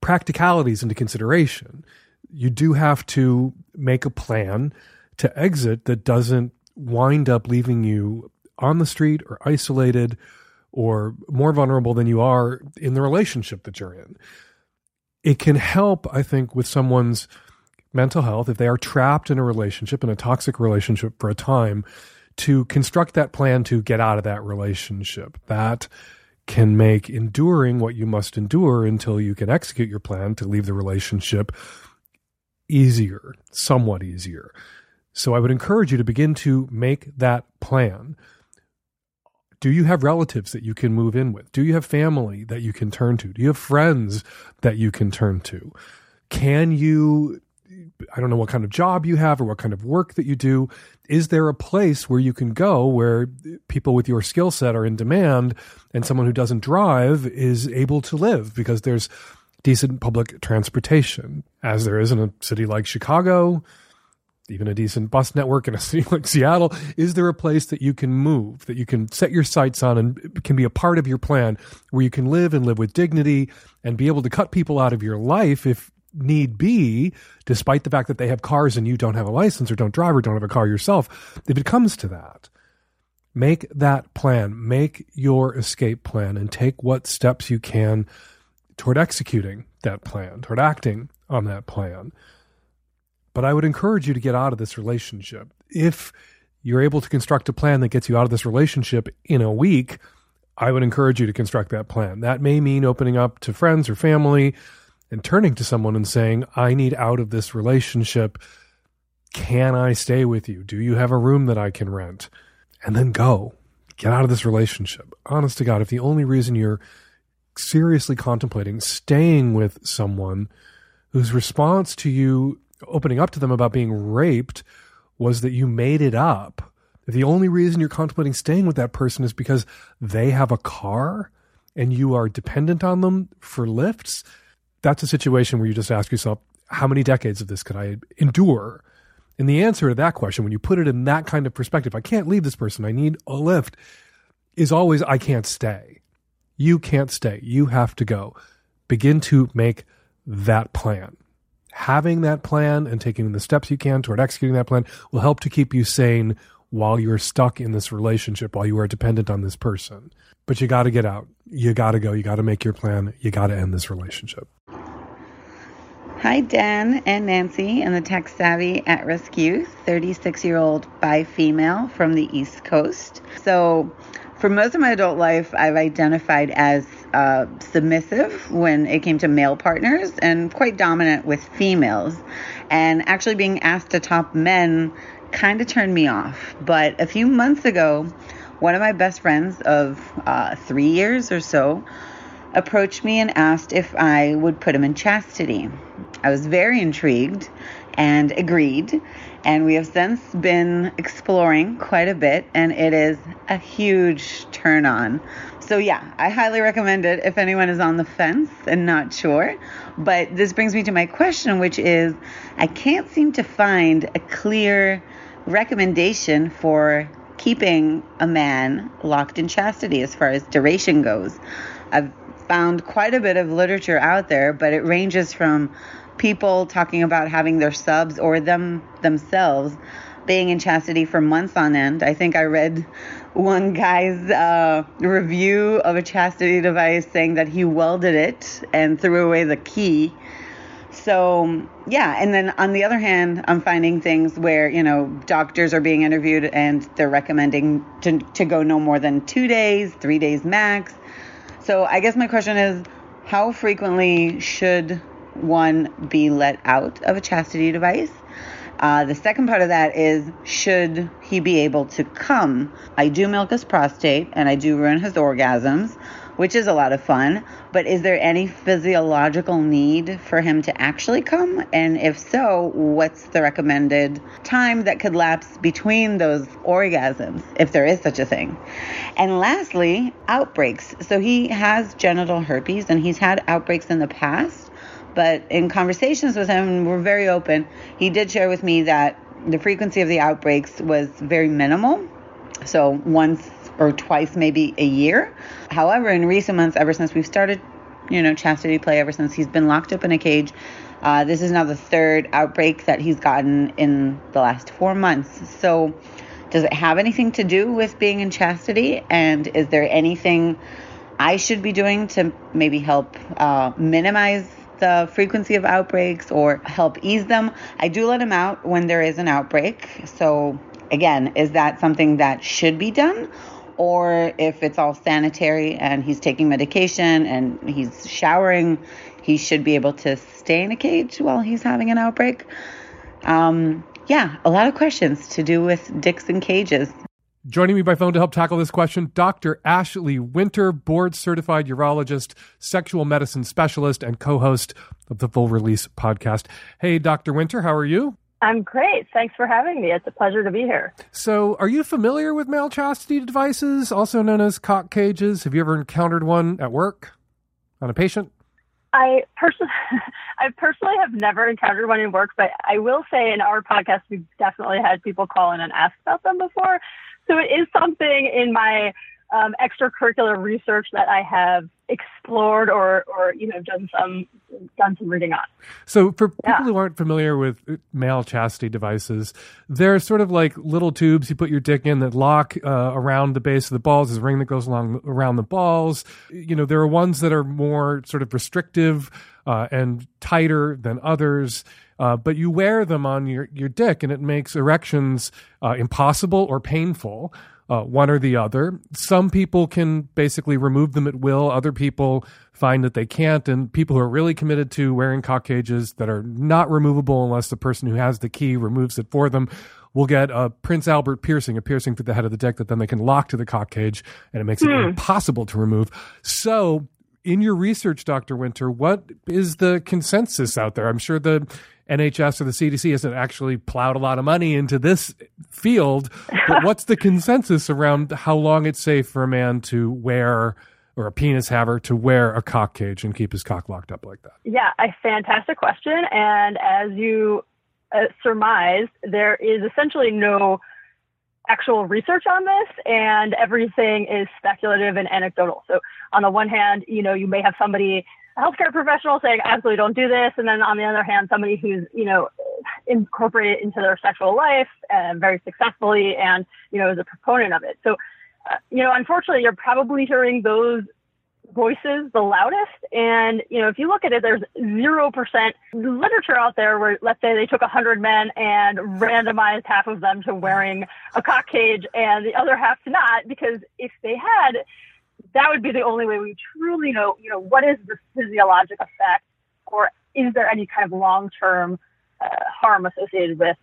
practicalities into consideration. You do have to make a plan to exit that doesn't wind up leaving you on the street or isolated or more vulnerable than you are in the relationship that you're in. It can help, I think, with someone's mental health if they are trapped in a relationship, in a toxic relationship for a time, to construct that plan to get out of that relationship. That can make enduring what you must endure until you can execute your plan to leave the relationship easier, somewhat easier. So I would encourage you to begin to make that plan. Do you have relatives that you can move in with? Do you have family that you can turn to? Do you have friends that you can turn to? Can you I don't know what kind of job you have or what kind of work that you do. Is there a place where you can go where people with your skill set are in demand and someone who doesn't drive is able to live because there's decent public transportation, as there is in a city like Chicago, even a decent bus network in a [laughs] city like Seattle? Is there a place that you can move, that you can set your sights on and can be a part of your plan where you can live and live with dignity and be able to cut people out of your life if need be, despite the fact that they have cars and you don't have a license or don't drive or don't have a car yourself, if it comes to that, make that plan, make your escape plan, and take what steps you can toward executing that plan, toward acting on that plan. But I would encourage you to get out of this relationship. If you're able to construct a plan that gets you out of this relationship in a week, I would encourage you to construct that plan. That may mean opening up to friends or family and turning to someone and saying, I need out of this relationship. Can I stay with you? Do you have a room that I can rent? And then go. Get out of this relationship. Honest to God, if the only reason you're seriously contemplating staying with someone whose response to you opening up to them about being raped was that you made it up, the only reason you're contemplating staying with that person is because they have a car and you are dependent on them for lifts, that's a situation where you just ask yourself, how many decades of this could I endure? And the answer to that question, when you put it in that kind of perspective, I can't leave this person, I need a lift, is always, I can't stay. You can't stay. You have to go. Begin to make that plan. Having that plan and taking the steps you can toward executing that plan will help to keep you sane while you're stuck in this relationship, while you are dependent on this person. But you got to get out. You got to go. You got to make your plan. You got to end this relationship. Hi, Dan and Nancy and the tech savvy at risk youth, 36 year old bi female from the East Coast. So, for most of my adult life, I've identified as uh, submissive when it came to male partners and quite dominant with females. And actually, being asked to top men kind of turned me off. But a few months ago, one of my best friends of uh, three years or so approached me and asked if I would put him in chastity. I was very intrigued and agreed, and we have since been exploring quite a bit, and it is a huge turn on. So, yeah, I highly recommend it if anyone is on the fence and not sure. But this brings me to my question, which is I can't seem to find a clear recommendation for keeping a man locked in chastity as far as duration goes. I've found quite a bit of literature out there, but it ranges from people talking about having their subs or them themselves being in chastity for months on end. I think I read one guy's uh, review of a chastity device saying that he welded it and threw away the key. So, yeah, and then on the other hand, I'm finding things where, you know, doctors are being interviewed and they're recommending to, to go no more than two days, three days max. So, I guess my question is how frequently should one be let out of a chastity device? Uh, the second part of that is should he be able to come? I do milk his prostate and I do ruin his orgasms, which is a lot of fun. But is there any physiological need for him to actually come? And if so, what's the recommended time that could lapse between those orgasms, if there is such a thing? And lastly, outbreaks. So he has genital herpes and he's had outbreaks in the past. But in conversations with him, we're very open. He did share with me that the frequency of the outbreaks was very minimal. So once or twice, maybe a year. However, in recent months, ever since we've started, you know, chastity play, ever since he's been locked up in a cage, uh, this is now the third outbreak that he's gotten in the last four months. So, does it have anything to do with being in chastity? And is there anything I should be doing to maybe help uh, minimize the frequency of outbreaks or help ease them. I do let him out when there is an outbreak. So, again, is that something that should be done? Or if it's all sanitary and he's taking medication and he's showering, he should be able to stay in a cage while he's having an outbreak. Um, yeah, a lot of questions to do with dicks and cages. Joining me by phone to help tackle this question, Dr. Ashley Winter, board certified urologist, sexual medicine specialist, and co host of the Full Release podcast. Hey, Dr. Winter, how are you? I'm great. Thanks for having me. It's a pleasure to be here. So, are you familiar with male chastity devices, also known as cock cages? Have you ever encountered one at work on a patient? I personally, [laughs] I personally have never encountered one in work, but I will say in our podcast, we've definitely had people call in and ask about them before. So it is something in my um, extracurricular research that I have explored or, or you know done some done some reading on. So for people yeah. who aren't familiar with male chastity devices, they're sort of like little tubes you put your dick in that lock uh, around the base of the balls. There's a ring that goes along around the balls. You know there are ones that are more sort of restrictive uh, and tighter than others. Uh, but you wear them on your, your dick and it makes erections uh, impossible or painful, uh, one or the other. Some people can basically remove them at will. Other people find that they can't. And people who are really committed to wearing cock cages that are not removable unless the person who has the key removes it for them will get a Prince Albert piercing, a piercing through the head of the dick that then they can lock to the cock cage and it makes it mm. impossible to remove. So in your research, Dr. Winter, what is the consensus out there? I'm sure the NHS or the CDC hasn't actually plowed a lot of money into this field, but [laughs] what's the consensus around how long it's safe for a man to wear or a penis haver to wear a cock cage and keep his cock locked up like that? Yeah, a fantastic question. And as you uh, surmised, there is essentially no actual research on this and everything is speculative and anecdotal. So on the one hand, you know, you may have somebody, a healthcare professional saying absolutely don't do this. And then on the other hand, somebody who's, you know, incorporated into their sexual life uh, very successfully and, you know, is a proponent of it. So, uh, you know, unfortunately, you're probably hearing those voices the loudest. And, you know, if you look at it, there's 0% literature out there where, let's say they took 100 men and randomized half of them to wearing a cock cage and the other half to not, because if they had, that would be the only way we truly know, you know, what is the physiologic effect or is there any kind of long-term uh, harm associated with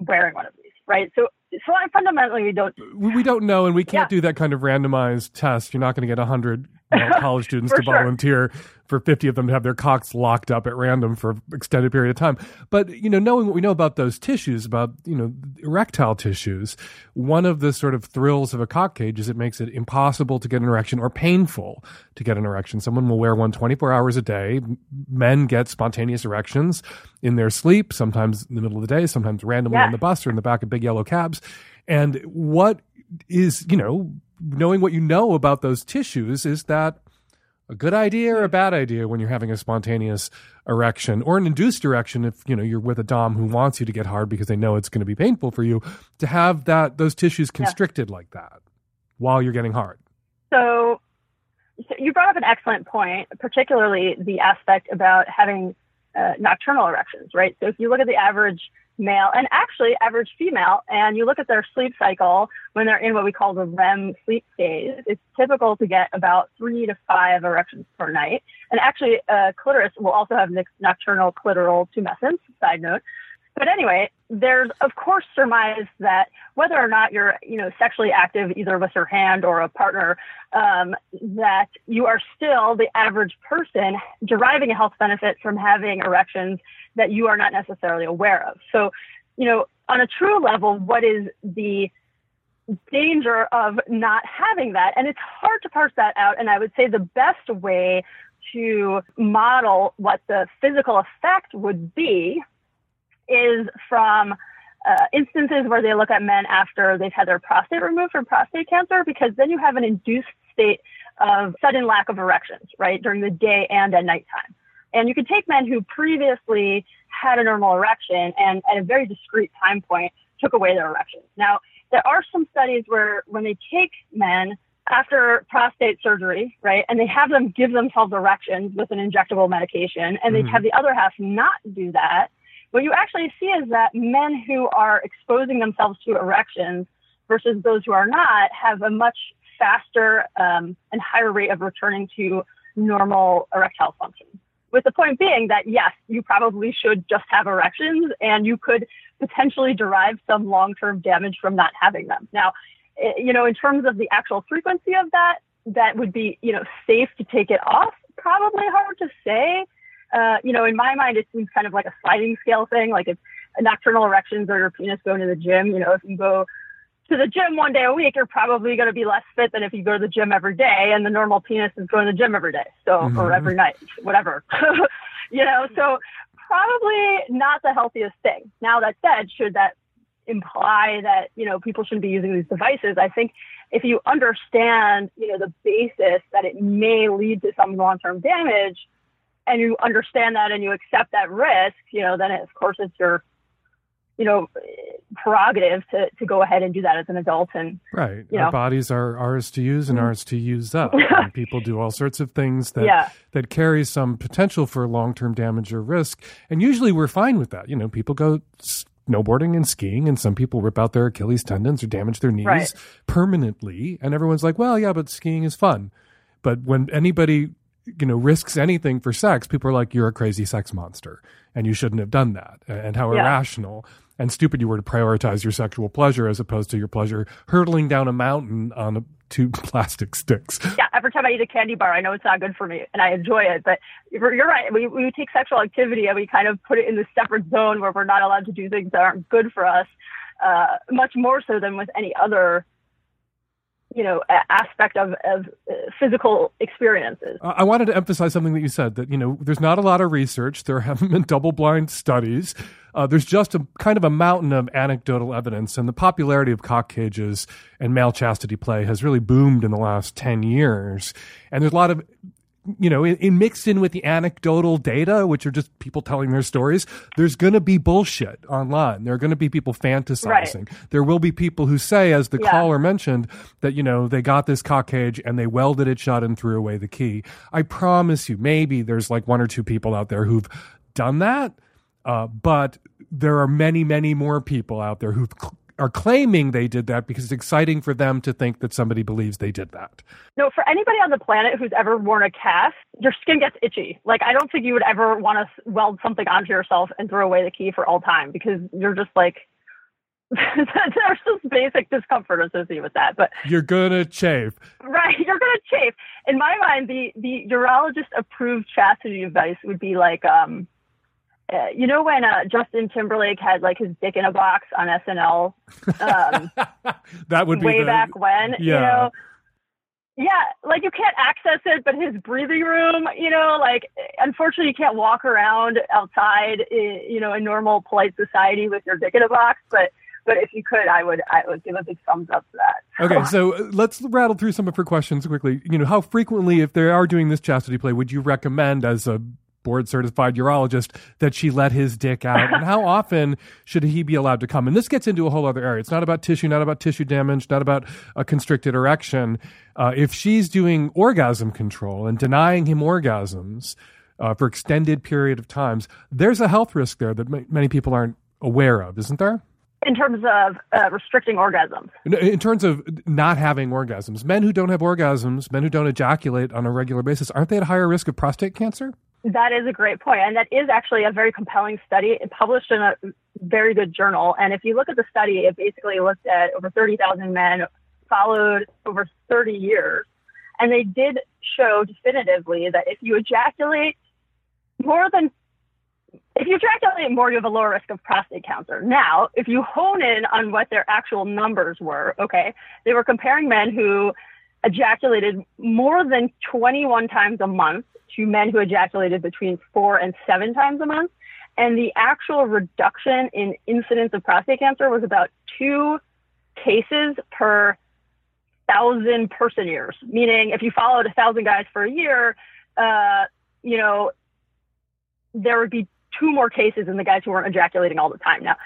wearing one of these, right? So so I fundamentally we don't we don't know and we can't Yeah. do that kind of randomized test you're not going to get 100 you know, [laughs] college students to sure. volunteer for 50 of them to have their cocks locked up at random for extended period of time but you know knowing what we know about those tissues about you know erectile tissues one of the sort of thrills of a cock cage is it makes it impossible to get an erection or painful to get an erection someone will wear one 24 hours a day men get spontaneous erections in their sleep sometimes in the middle of the day sometimes randomly Yeah. on the bus or in the back of big yellow cabs and what is, you know, knowing what you know about those tissues, is that a good idea or a bad idea when you're having a spontaneous erection or an induced erection if, you know, you're with a dom who wants you to get hard because they know it's going to be painful for you to have that those tissues constricted like that while you're getting hard. So, so you brought up an excellent point, particularly the aspect about having uh, nocturnal erections, right? So if you look at the average male and actually average female, and you look at their sleep cycle when they're in what we call the REM sleep phase, it's typical to get about three to five erections per night. And actually, uh, clitoris will also have nocturnal clitoral tumescence. Side note. But anyway, there's of course surmise that whether or not you're, you know, sexually active either with your hand or a partner, um, that you are still the average person deriving a health benefit from having erections that you are not necessarily aware of. So, you know, on a true level, what is the danger of not having that? And it's hard to parse that out. And I would say the best way to model what the physical effect would be is from uh, instances where they look at men after they've had their prostate removed from prostate cancer, because then you have an induced state of sudden lack of erections, right, during the day and at nighttime. And you can take men who previously had a normal erection and at a very discrete time point took away their erections. Now, there are some studies where when they take men after prostate surgery, right, and they have them give themselves erections with an injectable medication, and they Mhm. have the other half not do that, what you actually see is that men who are exposing themselves to erections versus those who are not have a much faster um, and higher rate of returning to normal erectile function. With the point being that yes, you probably should just have erections and you could potentially derive some long term damage from not having them. Now, eh, you know, in terms of the actual frequency of that, that would be, you know, safe to take it off. Probably hard to say. Uh, you know, in my mind, it seems kind of like a sliding scale thing. Like if nocturnal erections or your penis going to the gym, you know, if you go to the gym one day a week, you're probably going to be less fit than if you go to the gym every day. And the normal penis is going to the gym every day, so or Mhm. every night, whatever. [laughs] you know, so probably not the healthiest thing. Now that said, should that imply that you know people shouldn't be using these devices? I think if you understand, you know, the basis that it may lead to some long-term damage, and you understand that and you accept that risk, you know, then of course it's your you know, prerogative to, to go ahead and do that as an adult. And, Right. Our know, bodies are ours to use and mm-hmm. ours to use up. [laughs] and people do all sorts of things that Yeah. that carry some potential for long-term damage or risk. And usually we're fine with that. You know, people go snowboarding and skiing and some people rip out their Achilles tendons or damage their knees Right. permanently and everyone's like, "Well, yeah, but skiing is fun." But when anybody you know risks anything for sex people are like you're a crazy sex monster and you shouldn't have done that and how Yeah. irrational and stupid you were to prioritize your sexual pleasure as opposed to your pleasure hurtling down a mountain on a, two [laughs] plastic sticks yeah, every time I eat a candy bar, I know it's not good for me and I enjoy it. But you're, right. We, we take sexual activity and we kind of put it in this separate zone where we're not allowed to do things that aren't good for us, uh, much more so than with any other you know aspect of, of uh, physical experiences. I wanted to emphasize something that you said that you know there's not a lot of research. There haven't been double-blind studies. Uh, there's just a kind of a mountain of anecdotal evidence, and the popularity of cock cages and male chastity play has really boomed in the last ten years. And there's a lot of you know, in, in mixed in with the anecdotal data, which are just people telling their stories, there's going to be bullshit online. There are going to be people fantasizing. There will be people who say, as the Yeah. caller mentioned, that, you know, they got this cock cage and they welded it shut and threw away the key. I promise you, maybe there's like one or two people out there who've done that. Uh, but there are many, many more people out there who are claiming they did that because it's exciting for them to think that somebody believes they did that. No, for anybody on the planet who's ever worn a cast, your skin gets itchy. Like I don't think you would ever want to weld something onto yourself and throw away the key for all time because you're just like [laughs] there's just basic discomfort associated with that. But You're gonna chafe. right, you're gonna chafe. In my mind, the the urologist approved chastity device would be like um uh, you know when uh, Justin Timberlake had like his dick in a box on SNL um, [laughs] That would be way the- back when, you Yeah. know. Yeah, like you can't access it, but his breathing room, you know, like unfortunately you can't walk around outside, you know, in normal polite society with your dick in a box. But but if you could, I would I would give a big thumbs up to that. Okay, [laughs] so uh, let's rattle through some of her questions quickly. You know, how frequently, if they are doing this chastity play, would you recommend as a board certified urologist that she let his dick out? and how [laughs] often should he be allowed to come? And this gets into a whole other area. It's not about tissue, not about tissue damage, not about a constricted erection. Uh, if she's doing orgasm control and denying him orgasms uh, for extended period of times, there's a health risk there that ma- many people aren't aware of, isn't there? In terms of uh, restricting orgasms, In terms of not having orgasms, men who don't have orgasms, men who don't ejaculate on a regular basis, aren't they at higher risk of prostate cancer? That is a great point, and that is actually a very compelling study published in a very good journal. And if you look at the study, it basically looked at over 30,000 men followed over 30 years, and they did show definitively that if you ejaculate more than if you ejaculate more, you have a lower risk of prostate cancer. Now, if you hone in on what their actual numbers were, okay, they were comparing men who ejaculated more than 21 times a month to men who ejaculated between four and seven times a month. And the actual reduction in incidence of prostate cancer was about two cases per thousand person years, meaning if you followed a thousand guys for a year, uh, you know, there would be two more cases in the guys who weren't ejaculating all the time. Now,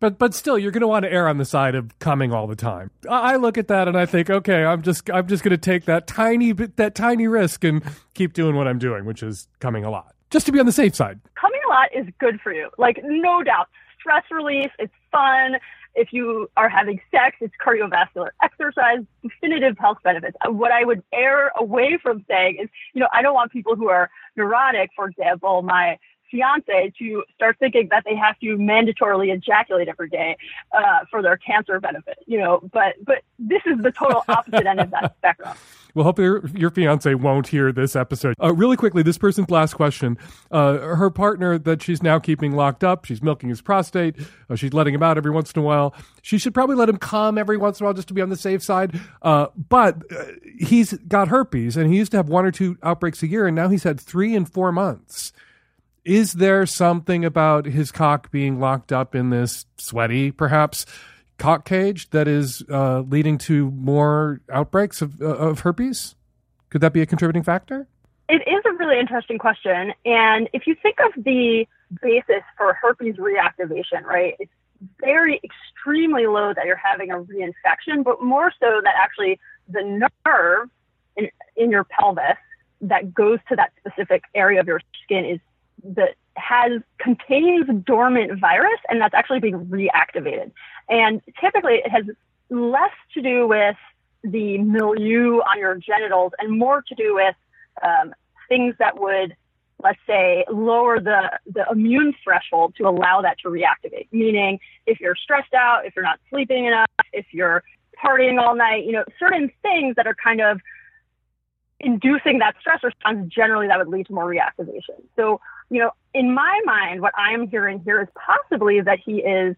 But but still, you're going to want to err on the side of coming all the time. I look at that and I think, okay, I'm just I'm just going to take that tiny bit that tiny risk and keep doing what I'm doing, which is coming a lot, just to be on the safe side. coming a lot is good for you. Like, no doubt. Stress relief, it's fun. If you are having sex, it's cardiovascular exercise, definitive health benefits. Uh, What I would err away from saying is, you know, I don't want people who are neurotic, for example, my fiance, to start thinking that they have to mandatorily ejaculate every day uh, for their cancer benefit, you know, but, but this is the total opposite end of that [laughs] spectrum. Well, hope your, your fiance won't hear this episode. Uh, really quickly, this person's last question. Uh, her partner that she's now keeping locked up, she's milking his prostate. Uh, she's letting him out every once in a while. She should probably let him come every once in a while just to be on the safe side. Uh, but uh, he's got herpes and he used to have one or two outbreaks a year, and now he's had three in four months. Is there something about his cock being locked up in this sweaty, perhaps, cock cage that is uh, leading to more outbreaks of, uh, of herpes? Could that be a contributing factor? It is a really interesting question. And if you think of the basis for herpes reactivation, right, it's very extremely low that you're having a reinfection, but more so that actually the nerve in, in your pelvis that goes to that specific area of your skin is that has contains dormant virus and that's actually being reactivated. And typically it has less to do with the milieu on your genitals and more to do with um, things that would, let's say, lower the, the immune threshold to allow that to reactivate. Meaning, if you're stressed out, if you're not sleeping enough, if you're partying all night, you know, certain things that are kind of inducing that stress response, generally that would lead to more reactivation. So, you know, in my mind, what I'm hearing here is possibly that he is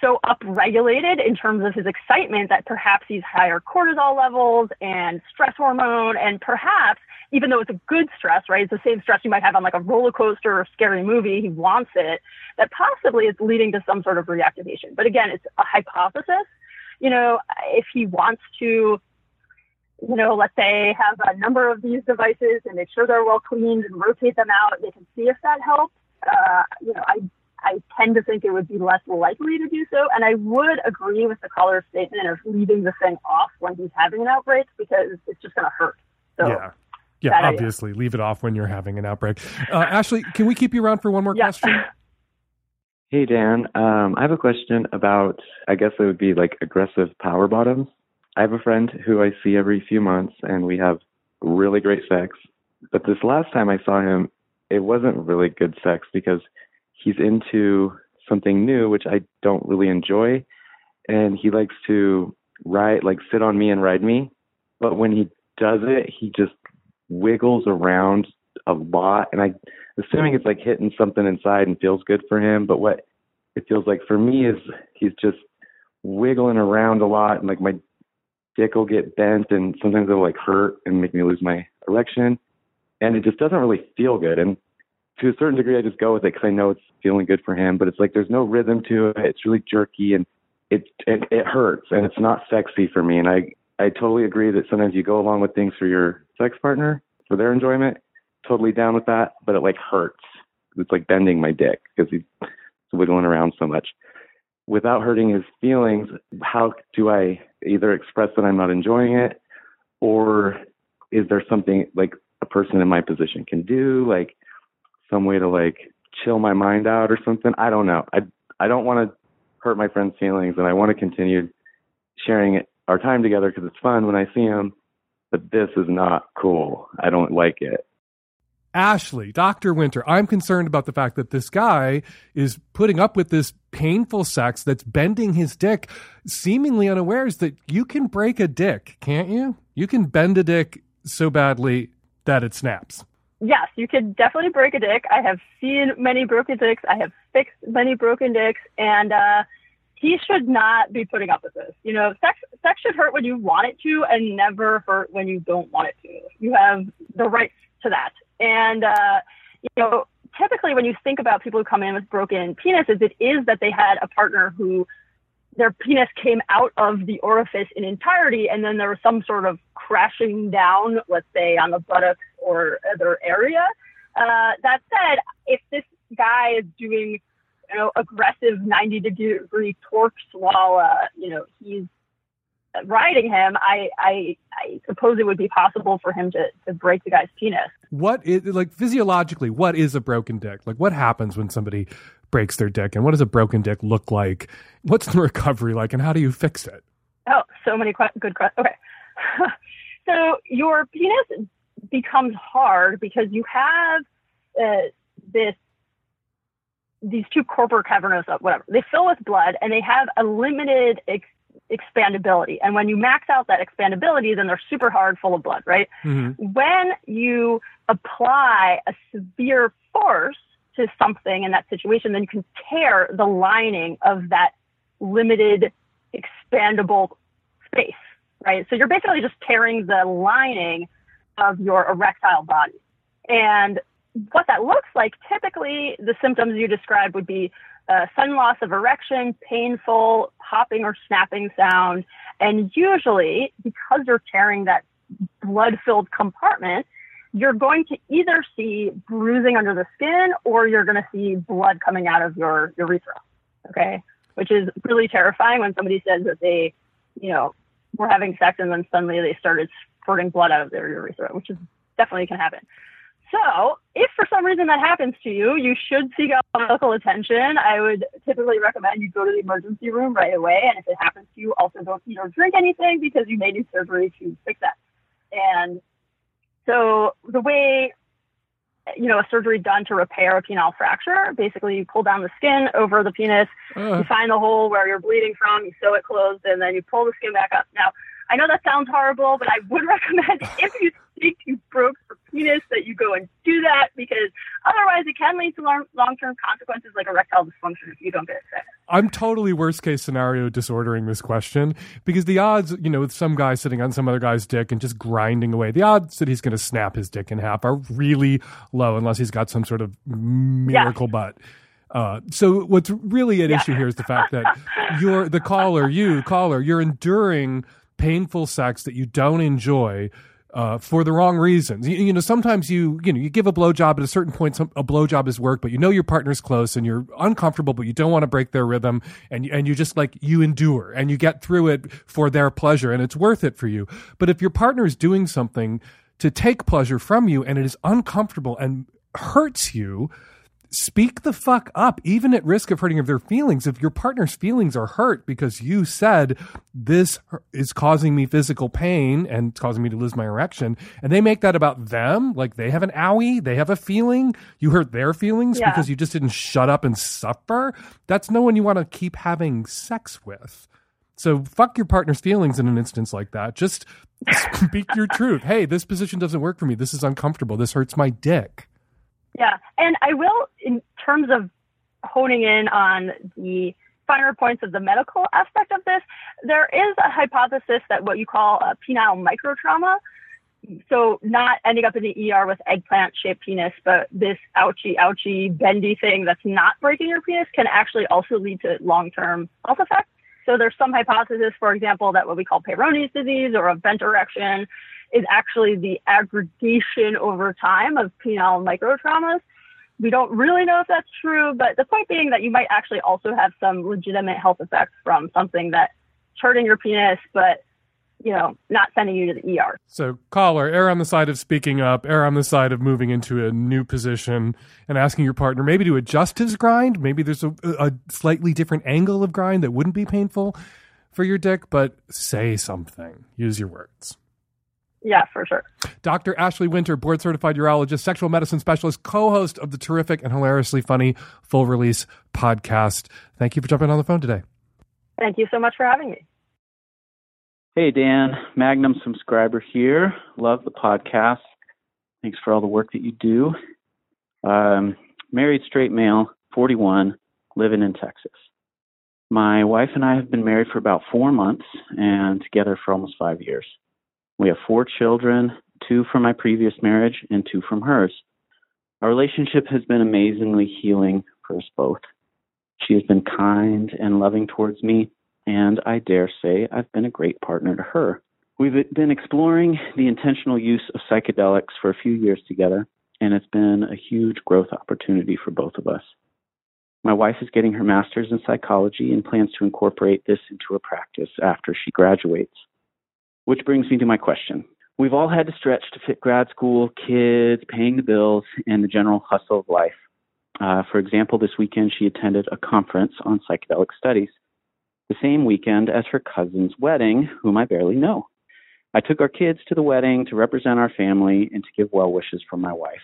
so upregulated in terms of his excitement that perhaps he's higher cortisol levels and stress hormone, and perhaps even though it's a good stress, right? It's the same stress you might have on like a roller coaster or scary movie. He wants it. That possibly it's leading to some sort of reactivation. But again, it's a hypothesis. You know, if he wants to, you know, let's say have a number of these devices and make sure they're well cleaned and rotate them out, they can see if that helps. Uh, you know, I I tend to think it would be less likely to do so. And I would agree with the caller's statement of leaving the thing off when he's having an outbreak because it's just going to hurt. So, yeah. Yeah, bad idea. obviously, leave it off when you're having an outbreak. Uh, Ashley, can we keep you around for one more Yeah. question? [laughs] Hey Dan, um, I have a question about I guess it would be like aggressive power bottoms. I have a friend who I see every few months, and we have really great sex. But this last time I saw him, it wasn't really good sex because he's into something new, which I don't really enjoy, and he likes to ride, like sit on me and ride me. But when he does it, he just wiggles around a lot, and I assuming it's like hitting something inside and feels good for him. But what it feels like for me is he's just wiggling around a lot, and like my dick will get bent, and sometimes it'll like hurt and make me lose my erection, and it just doesn't really feel good. And to a certain degree, I just go with it because I know it's feeling good for him. But it's like there's no rhythm to it. It's really jerky, and it it, it hurts, and it's not sexy for me. And I I totally agree that sometimes you go along with things for your sex partner for their enjoyment. Totally down with that, but it like hurts. It's like bending my dick because he's wiggling around so much. Without hurting his feelings, how do I either express that I'm not enjoying it, or is there something like a person in my position can do, like some way to like chill my mind out or something? I don't know. I I don't want to hurt my friend's feelings, and I want to continue sharing our time together because it's fun when I see him. But this is not cool. I don't like it. Ashley, Dr. Winter, I'm concerned about the fact that this guy is putting up with this painful sex that's bending his dick, seemingly unawares that you can break a dick, can't you? You can bend a dick so badly that it snaps. yes, you can definitely break a dick. I have seen many broken dicks. I have fixed many broken dicks, and uh, he should not be putting up with this. You know, sex sex should hurt when you want it to, and never hurt when you don't want it to. You have the right to that. And uh, you know, typically when you think about people who come in with broken penises, it is that they had a partner who their penis came out of the orifice in entirety, and then there was some sort of crashing down, let's say on the buttocks or other area. Uh, that said, if this guy is doing, you know, aggressive 90 degree torques while, uh, you know, he's riding him, I, I, I suppose it would be possible for him to, to break the guy's penis. What is like physiologically, what is a broken dick? Like what happens when somebody breaks their dick and what does a broken dick look like? What's the [laughs] recovery like and how do you fix it? Oh, so many que- good questions. Okay. [laughs] so your penis becomes hard because you have uh, this these two corpora cavernosa, whatever. They fill with blood and they have a limited ex- expandability. And when you max out that expandability, then they're super hard, full of blood, right? Mm-hmm. When you apply a severe force to something in that situation, then you can tear the lining of that limited expandable space, right? So you're basically just tearing the lining of your erectile body. And what that looks like, typically the symptoms you described would be uh, sudden loss of erection, painful popping or snapping sound, and usually because you're tearing that blood-filled compartment, you're going to either see bruising under the skin or you're going to see blood coming out of your urethra. Okay, which is really terrifying when somebody says that they, you know, were having sex and then suddenly they started spurting blood out of their urethra, which is definitely can happen. So, if for some reason that happens to you, you should seek out medical attention. I would typically recommend you go to the emergency room right away. And if it happens to you, also don't eat or drink anything because you may need surgery to fix that. And so, the way you know, a surgery done to repair a penile fracture. Basically, you pull down the skin over the penis, you find the hole where you're bleeding from, you sew it closed, and then you pull the skin back up. Now, I know that sounds horrible, but I would [laughs] recommend if you think you broke your penis that you go and do that because otherwise it can lead to long term consequences like erectile dysfunction if you don't get it fixed. I'm totally worst case scenario disordering this question because the odds, you know, with some guy sitting on some other guy's dick and just grinding away, the odds that he's going to snap his dick in half are really low unless he's got some sort of miracle yeah. butt. Uh, so what's really at yeah. issue here is the fact that you're the caller, you caller, you're enduring painful sex that you don't enjoy uh, for the wrong reasons. You, you, know, sometimes you you know you give a blowjob at a certain point. Some, a blowjob is work, but you know your partner's close and you're uncomfortable, but you don't want to break their rhythm, and and you just like you endure and you get through it for their pleasure, and it's worth it for you. But if your partner is doing something to take pleasure from you and it is uncomfortable and hurts you speak the fuck up, even at risk of hurting of their feelings. If your partner's feelings are hurt because you said this is causing me physical pain and causing me to lose my erection, and they make that about them, like they have an owie, they have a feeling, you hurt their feelings yeah. because you just didn't shut up and suffer. That's no one you want to keep having sex with. So fuck your partner's feelings in an instance like that. Just [laughs] speak your truth. Hey, this position doesn't work for me. This is uncomfortable. This hurts my dick. Yeah, and I will, in terms of honing in on the finer points of the medical aspect of this, there is a hypothesis that what you call a penile microtrauma, so not ending up in the ER with eggplant shaped penis, but this ouchy, ouchy, bendy thing that's not breaking your penis can actually also lead to long term health effects. So there's some hypothesis, for example, that what we call Peyronie's disease or a vent erection is actually the aggregation over time of penile microtraumas. We don't really know if that's true, but the point being that you might actually also have some legitimate health effects from something that's hurting your penis, but you know, not sending you to the ER. So, caller, err on the side of speaking up, err on the side of moving into a new position and asking your partner maybe to adjust his grind. Maybe there's a, a slightly different angle of grind that wouldn't be painful for your dick, but say something. Use your words. Yeah, for sure. Dr. Ashley Winter, board certified urologist, sexual medicine specialist, co host of the terrific and hilariously funny Full Release podcast. Thank you for jumping on the phone today. Thank you so much for having me. Hey, Dan, Magnum subscriber here. Love the podcast. Thanks for all the work that you do. Um, married straight male, 41, living in Texas. My wife and I have been married for about four months and together for almost five years. We have four children, two from my previous marriage and two from hers. Our relationship has been amazingly healing for us both. She has been kind and loving towards me, and I dare say I've been a great partner to her. We've been exploring the intentional use of psychedelics for a few years together, and it's been a huge growth opportunity for both of us. My wife is getting her master's in psychology and plans to incorporate this into her practice after she graduates. Which brings me to my question. We've all had to stretch to fit grad school, kids, paying the bills, and the general hustle of life. Uh, for example, this weekend she attended a conference on psychedelic studies, the same weekend as her cousin's wedding, whom I barely know. I took our kids to the wedding to represent our family and to give well wishes for my wife.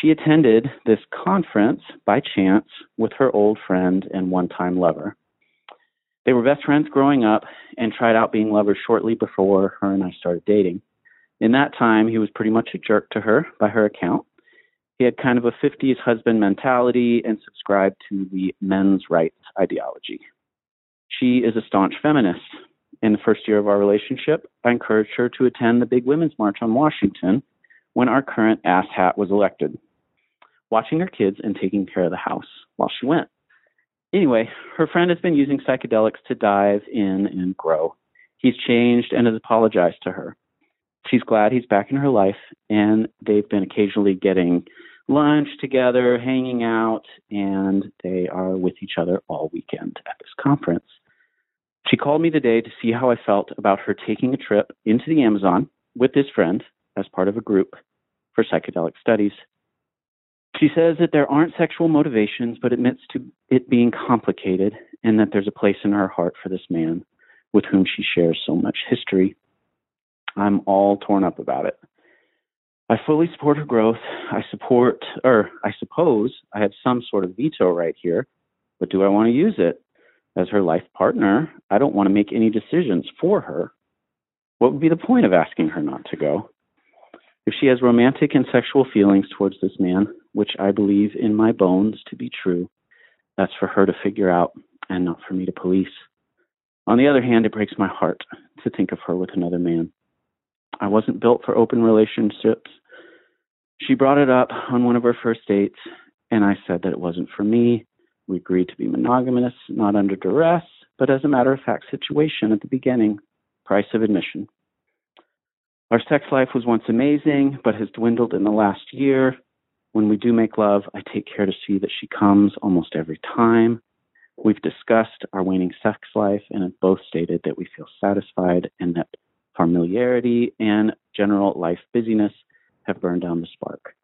She attended this conference by chance with her old friend and one time lover. They were best friends growing up and tried out being lovers shortly before her and I started dating. In that time, he was pretty much a jerk to her by her account. He had kind of a 50s husband mentality and subscribed to the men's rights ideology. She is a staunch feminist. In the first year of our relationship, I encouraged her to attend the big women's march on Washington when our current asshat was elected, watching her kids and taking care of the house while she went. Anyway, her friend has been using psychedelics to dive in and grow. He's changed and has apologized to her. She's glad he's back in her life, and they've been occasionally getting lunch together, hanging out, and they are with each other all weekend at this conference. She called me today to see how I felt about her taking a trip into the Amazon with this friend as part of a group for psychedelic studies. She says that there aren't sexual motivations, but admits to it being complicated and that there's a place in her heart for this man with whom she shares so much history. I'm all torn up about it. I fully support her growth. I support, or I suppose I have some sort of veto right here, but do I want to use it? As her life partner, I don't want to make any decisions for her. What would be the point of asking her not to go? If she has romantic and sexual feelings towards this man, which I believe in my bones to be true, that's for her to figure out and not for me to police. On the other hand, it breaks my heart to think of her with another man. I wasn't built for open relationships. She brought it up on one of her first dates, and I said that it wasn't for me. We agreed to be monogamous, not under duress, but as a matter of fact situation at the beginning, price of admission. Our sex life was once amazing, but has dwindled in the last year. When we do make love, I take care to see that she comes almost every time. We've discussed our waning sex life and have both stated that we feel satisfied and that familiarity and general life busyness have burned down the spark.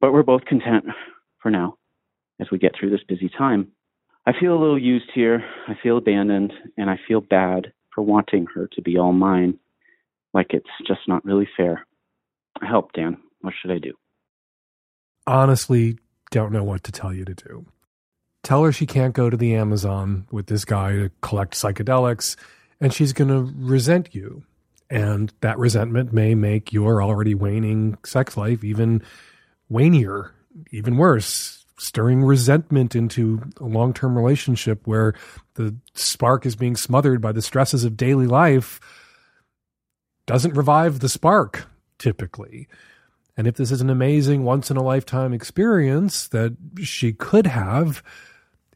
But we're both content for now as we get through this busy time. I feel a little used here. I feel abandoned, and I feel bad for wanting her to be all mine. Like it's just not really fair. Help, Dan. What should I do? Honestly, don't know what to tell you to do. Tell her she can't go to the Amazon with this guy to collect psychedelics, and she's going to resent you. And that resentment may make your already waning sex life even wanier, even worse, stirring resentment into a long term relationship where the spark is being smothered by the stresses of daily life doesn't revive the spark typically. And if this is an amazing once in a lifetime experience that she could have,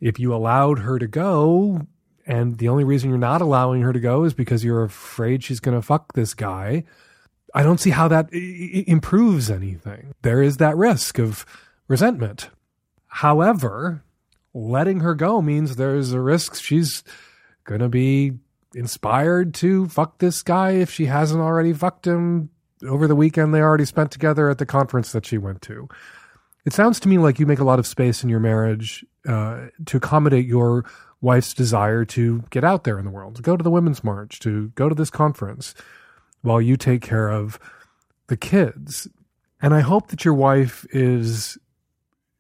if you allowed her to go, and the only reason you're not allowing her to go is because you're afraid she's going to fuck this guy, I don't see how that I- improves anything. There is that risk of resentment. However, letting her go means there's a risk she's going to be inspired to fuck this guy if she hasn't already fucked him over the weekend they already spent together at the conference that she went to. It sounds to me like you make a lot of space in your marriage uh, to accommodate your wife's desire to get out there in the world, to go to the Women's March, to go to this conference, while you take care of the kids. And I hope that your wife is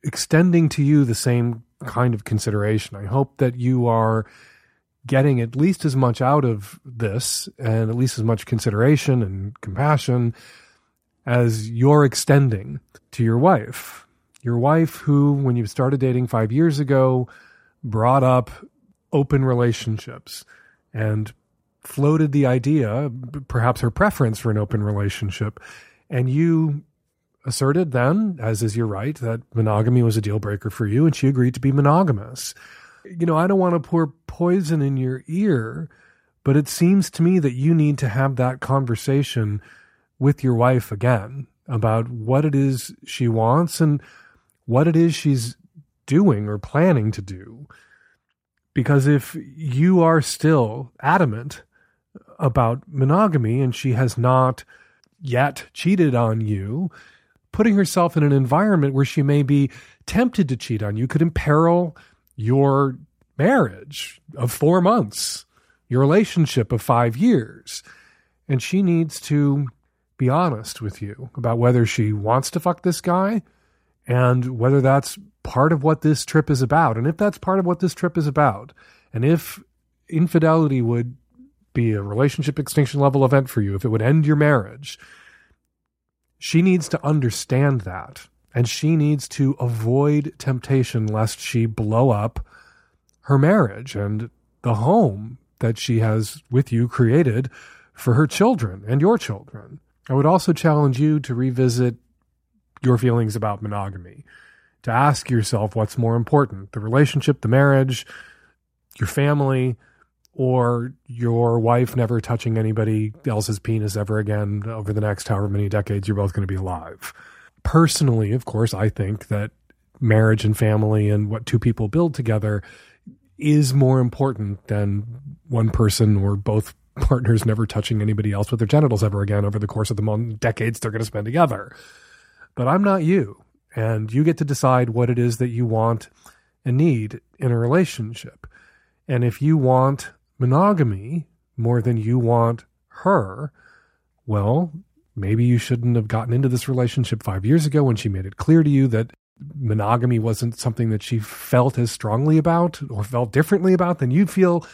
extending to you the same kind of consideration. I hope that you are getting at least as much out of this and at least as much consideration and compassion as you're extending to your wife. Your wife, who, when you started dating five years ago, brought up open relationships and floated the idea, perhaps her preference for an open relationship. And you asserted then, as is your right, that monogamy was a deal breaker for you, and she agreed to be monogamous. You know, I don't want to pour poison in your ear, but it seems to me that you need to have that conversation with your wife again about what it is she wants and what it is she's doing or planning to do. Because if you are still adamant about monogamy and she has not yet cheated on you, putting herself in an environment where she may be tempted to cheat on you could imperil your marriage of four months, your relationship of five years. And she needs to be honest with you about whether she wants to fuck this guy and whether that's part of what this trip is about. And if that's part of what this trip is about, and if infidelity would be a relationship extinction level event for you, if it would end your marriage, she needs to understand that. And she needs to avoid temptation lest she blow up her marriage and the home that she has with you created for her children and your children. I would also challenge you to revisit your feelings about monogamy, to ask yourself what's more important the relationship, the marriage, your family, or your wife never touching anybody else's penis ever again over the next however many decades you're both going to be alive. Personally, of course, I think that marriage and family and what two people build together is more important than one person or both [laughs] partners never touching anybody else with their genitals ever again over the course of the decades they're going to spend together. But I'm not you. And you get to decide what it is that you want and need in a relationship. And if you want monogamy more than you want her, well, maybe you shouldn't have gotten into this relationship five years ago when she made it clear to you that monogamy wasn't something that she felt as strongly about or felt differently about than you'd feel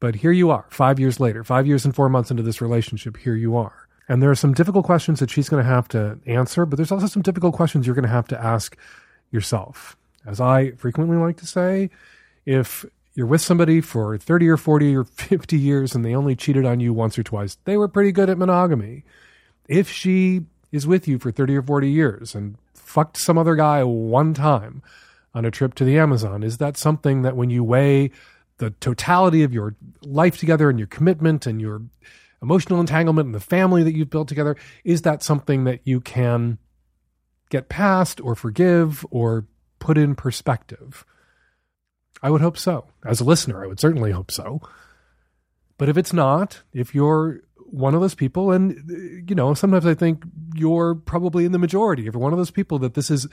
But here you are, five years later, five years and four months into this relationship, here you are. And there are some difficult questions that she's going to have to answer, but there's also some difficult questions you're going to have to ask yourself. As I frequently like to say, if you're with somebody for 30 or 40 or 50 years and they only cheated on you once or twice, they were pretty good at monogamy. If she is with you for 30 or 40 years and fucked some other guy one time on a trip to the Amazon, is that something that when you weigh the totality of your life together and your commitment and your emotional entanglement and the family that you've built together, is that something that you can get past or forgive or put in perspective? I would hope so. As a listener, I would certainly hope so. But if it's not, if you're one of those people, and, you know, sometimes I think you're probably in the majority, if you're one of those people that this is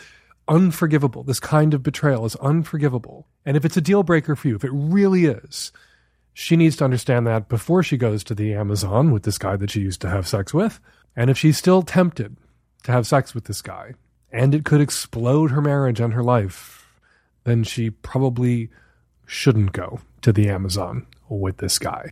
unforgivable, this kind of betrayal is unforgivable. And if it's a deal breaker for you, if it really is, she needs to understand that before she goes to the Amazon with this guy that she used to have sex with. And if she's still tempted to have sex with this guy, and it could explode her marriage and her life, then she probably shouldn't go to the Amazon with this guy.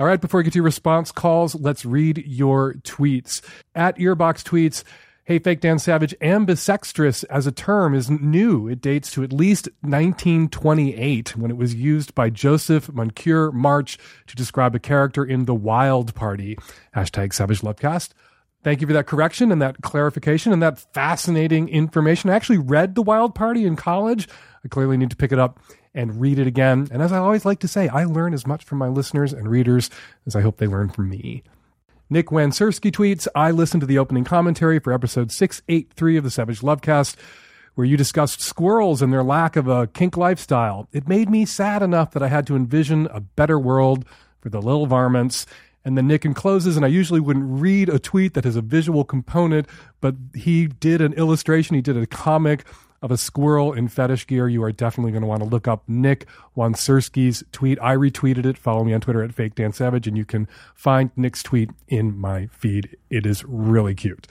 All right, before we get to your response calls, let's read your tweets. At Earbox Tweets, Hey, Fake Dan Savage, ambisextrous as a term is new. It dates to at least 1928 when it was used by Joseph Moncure March to describe a character in The Wild Party. Hashtag Savage Lovecast. Thank you for that correction and that clarification and that fascinating information. I actually read The Wild Party in college. I clearly need to pick it up and read it again. And as I always like to say, I learn as much from my listeners and readers as I hope they learn from me. Nick Wansurski tweets, I listened to the opening commentary for episode 683 of the Savage Lovecast, where you discussed squirrels and their lack of a kink lifestyle. It made me sad enough that I had to envision a better world for the little varmints. And then Nick encloses, and I usually wouldn't read a tweet that has a visual component, but he did an illustration, he did a comic of a squirrel in fetish gear, you are definitely going to want to look up Nick Wansurski's tweet. I retweeted it. Follow me on Twitter at Fake Dan Savage, and you can find Nick's tweet in my feed. It is really cute.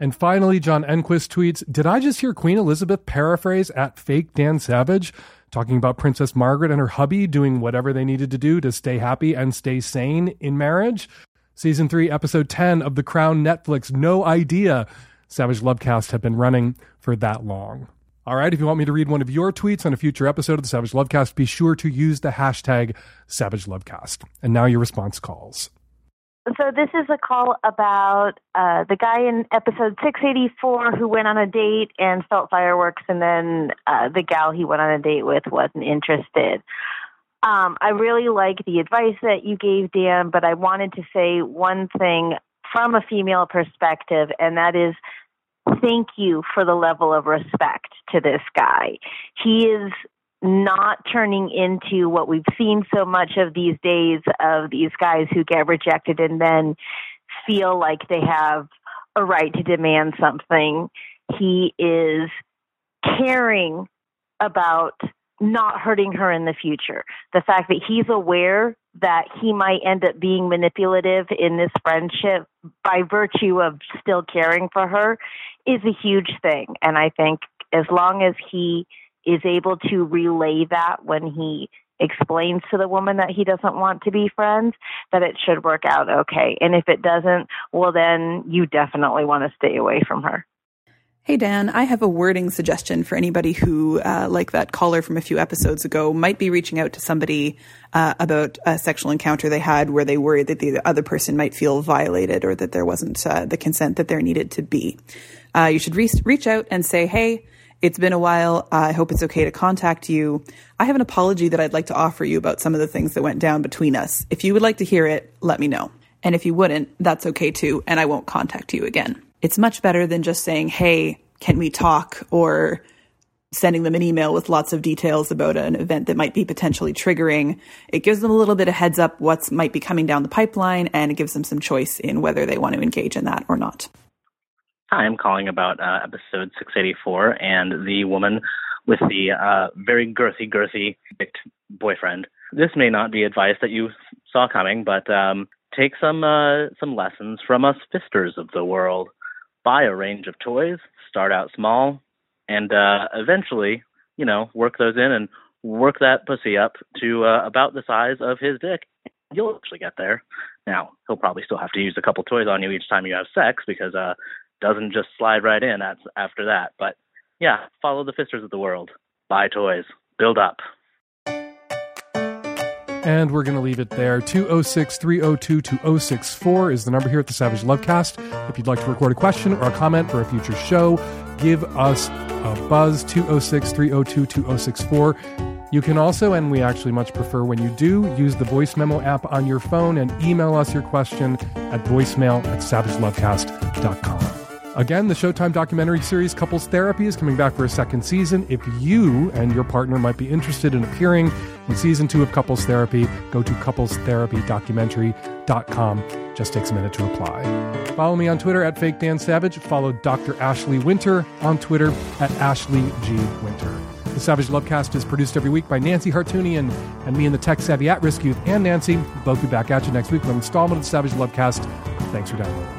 And finally, John Enquist tweets Did I just hear Queen Elizabeth paraphrase at Fake Dan Savage? Talking about Princess Margaret and her hubby doing whatever they needed to do to stay happy and stay sane in marriage. Season 3, Episode 10 of The Crown Netflix. No idea Savage Lovecast have been running for that long. All right, if you want me to read one of your tweets on a future episode of the Savage Lovecast, be sure to use the hashtag Savage Lovecast. And now your response calls. So this is a call about uh, the guy in episode 684 who went on a date and felt fireworks, and then uh, the gal he went on a date with wasn't interested. Um, I really like the advice that you gave, Dan, but I wanted to say one thing from a female perspective, and that is thank you for the level of respect to this guy. He is not turning into what we've seen so much of these days of these guys who get rejected and then feel like they have a right to demand something. He is caring about not hurting her in the future. The fact that he's aware that he might end up being manipulative in this friendship by virtue of still caring for her is a huge thing. And I think as long as he is able to relay that when he explains to the woman that he doesn't want to be friends, that it should work out okay. And if it doesn't, well, then you definitely want to stay away from her. Hey, Dan, I have a wording suggestion for anybody who, uh, like that caller from a few episodes ago, might be reaching out to somebody uh, about a sexual encounter they had where they worried that the other person might feel violated or that there wasn't uh, the consent that there needed to be. Uh, you should re- reach out and say, hey, it's been a while. I hope it's okay to contact you. I have an apology that I'd like to offer you about some of the things that went down between us. If you would like to hear it, let me know. And if you wouldn't, that's okay too, and I won't contact you again it's much better than just saying, Hey, can we talk? Or sending them an email with lots of details about an event that might be potentially triggering. It gives them a little bit of heads up what's might be coming down the pipeline and it gives them some choice in whether they want to engage in that or not. Hi, I'm calling about uh, episode 684 and the woman with the uh, very girthy, girthy boyfriend. This may not be advice that you saw coming, but um, take some uh, some lessons from us fisters of the world buy a range of toys, start out small, and uh, eventually, you know, work those in and work that pussy up to uh, about the size of his dick. You'll actually get there. Now he'll probably still have to use a couple toys on you each time you have sex because uh, doesn't just slide right in that's after that. But yeah, follow the fisters of the world. Buy toys. Build up. And we're going to leave it there. 206 302 2064 is the number here at the Savage Lovecast. If you'd like to record a question or a comment for a future show, give us a buzz 206 302 2064. You can also, and we actually much prefer when you do, use the voice memo app on your phone and email us your question at voicemail at savagelovecast.com. Again, the Showtime documentary series Couples Therapy is coming back for a second season. If you and your partner might be interested in appearing in season two of Couples Therapy, go to couplestherapydocumentary.com. Just takes a minute to apply. Follow me on Twitter at Fake Dan Savage. Follow Dr. Ashley Winter on Twitter at Ashley G. Winter. The Savage Lovecast is produced every week by Nancy Hartunian and me and the tech savvy at risk youth and Nancy. We'll both be back at you next week with an installment of the Savage Lovecast. Thanks for downloading.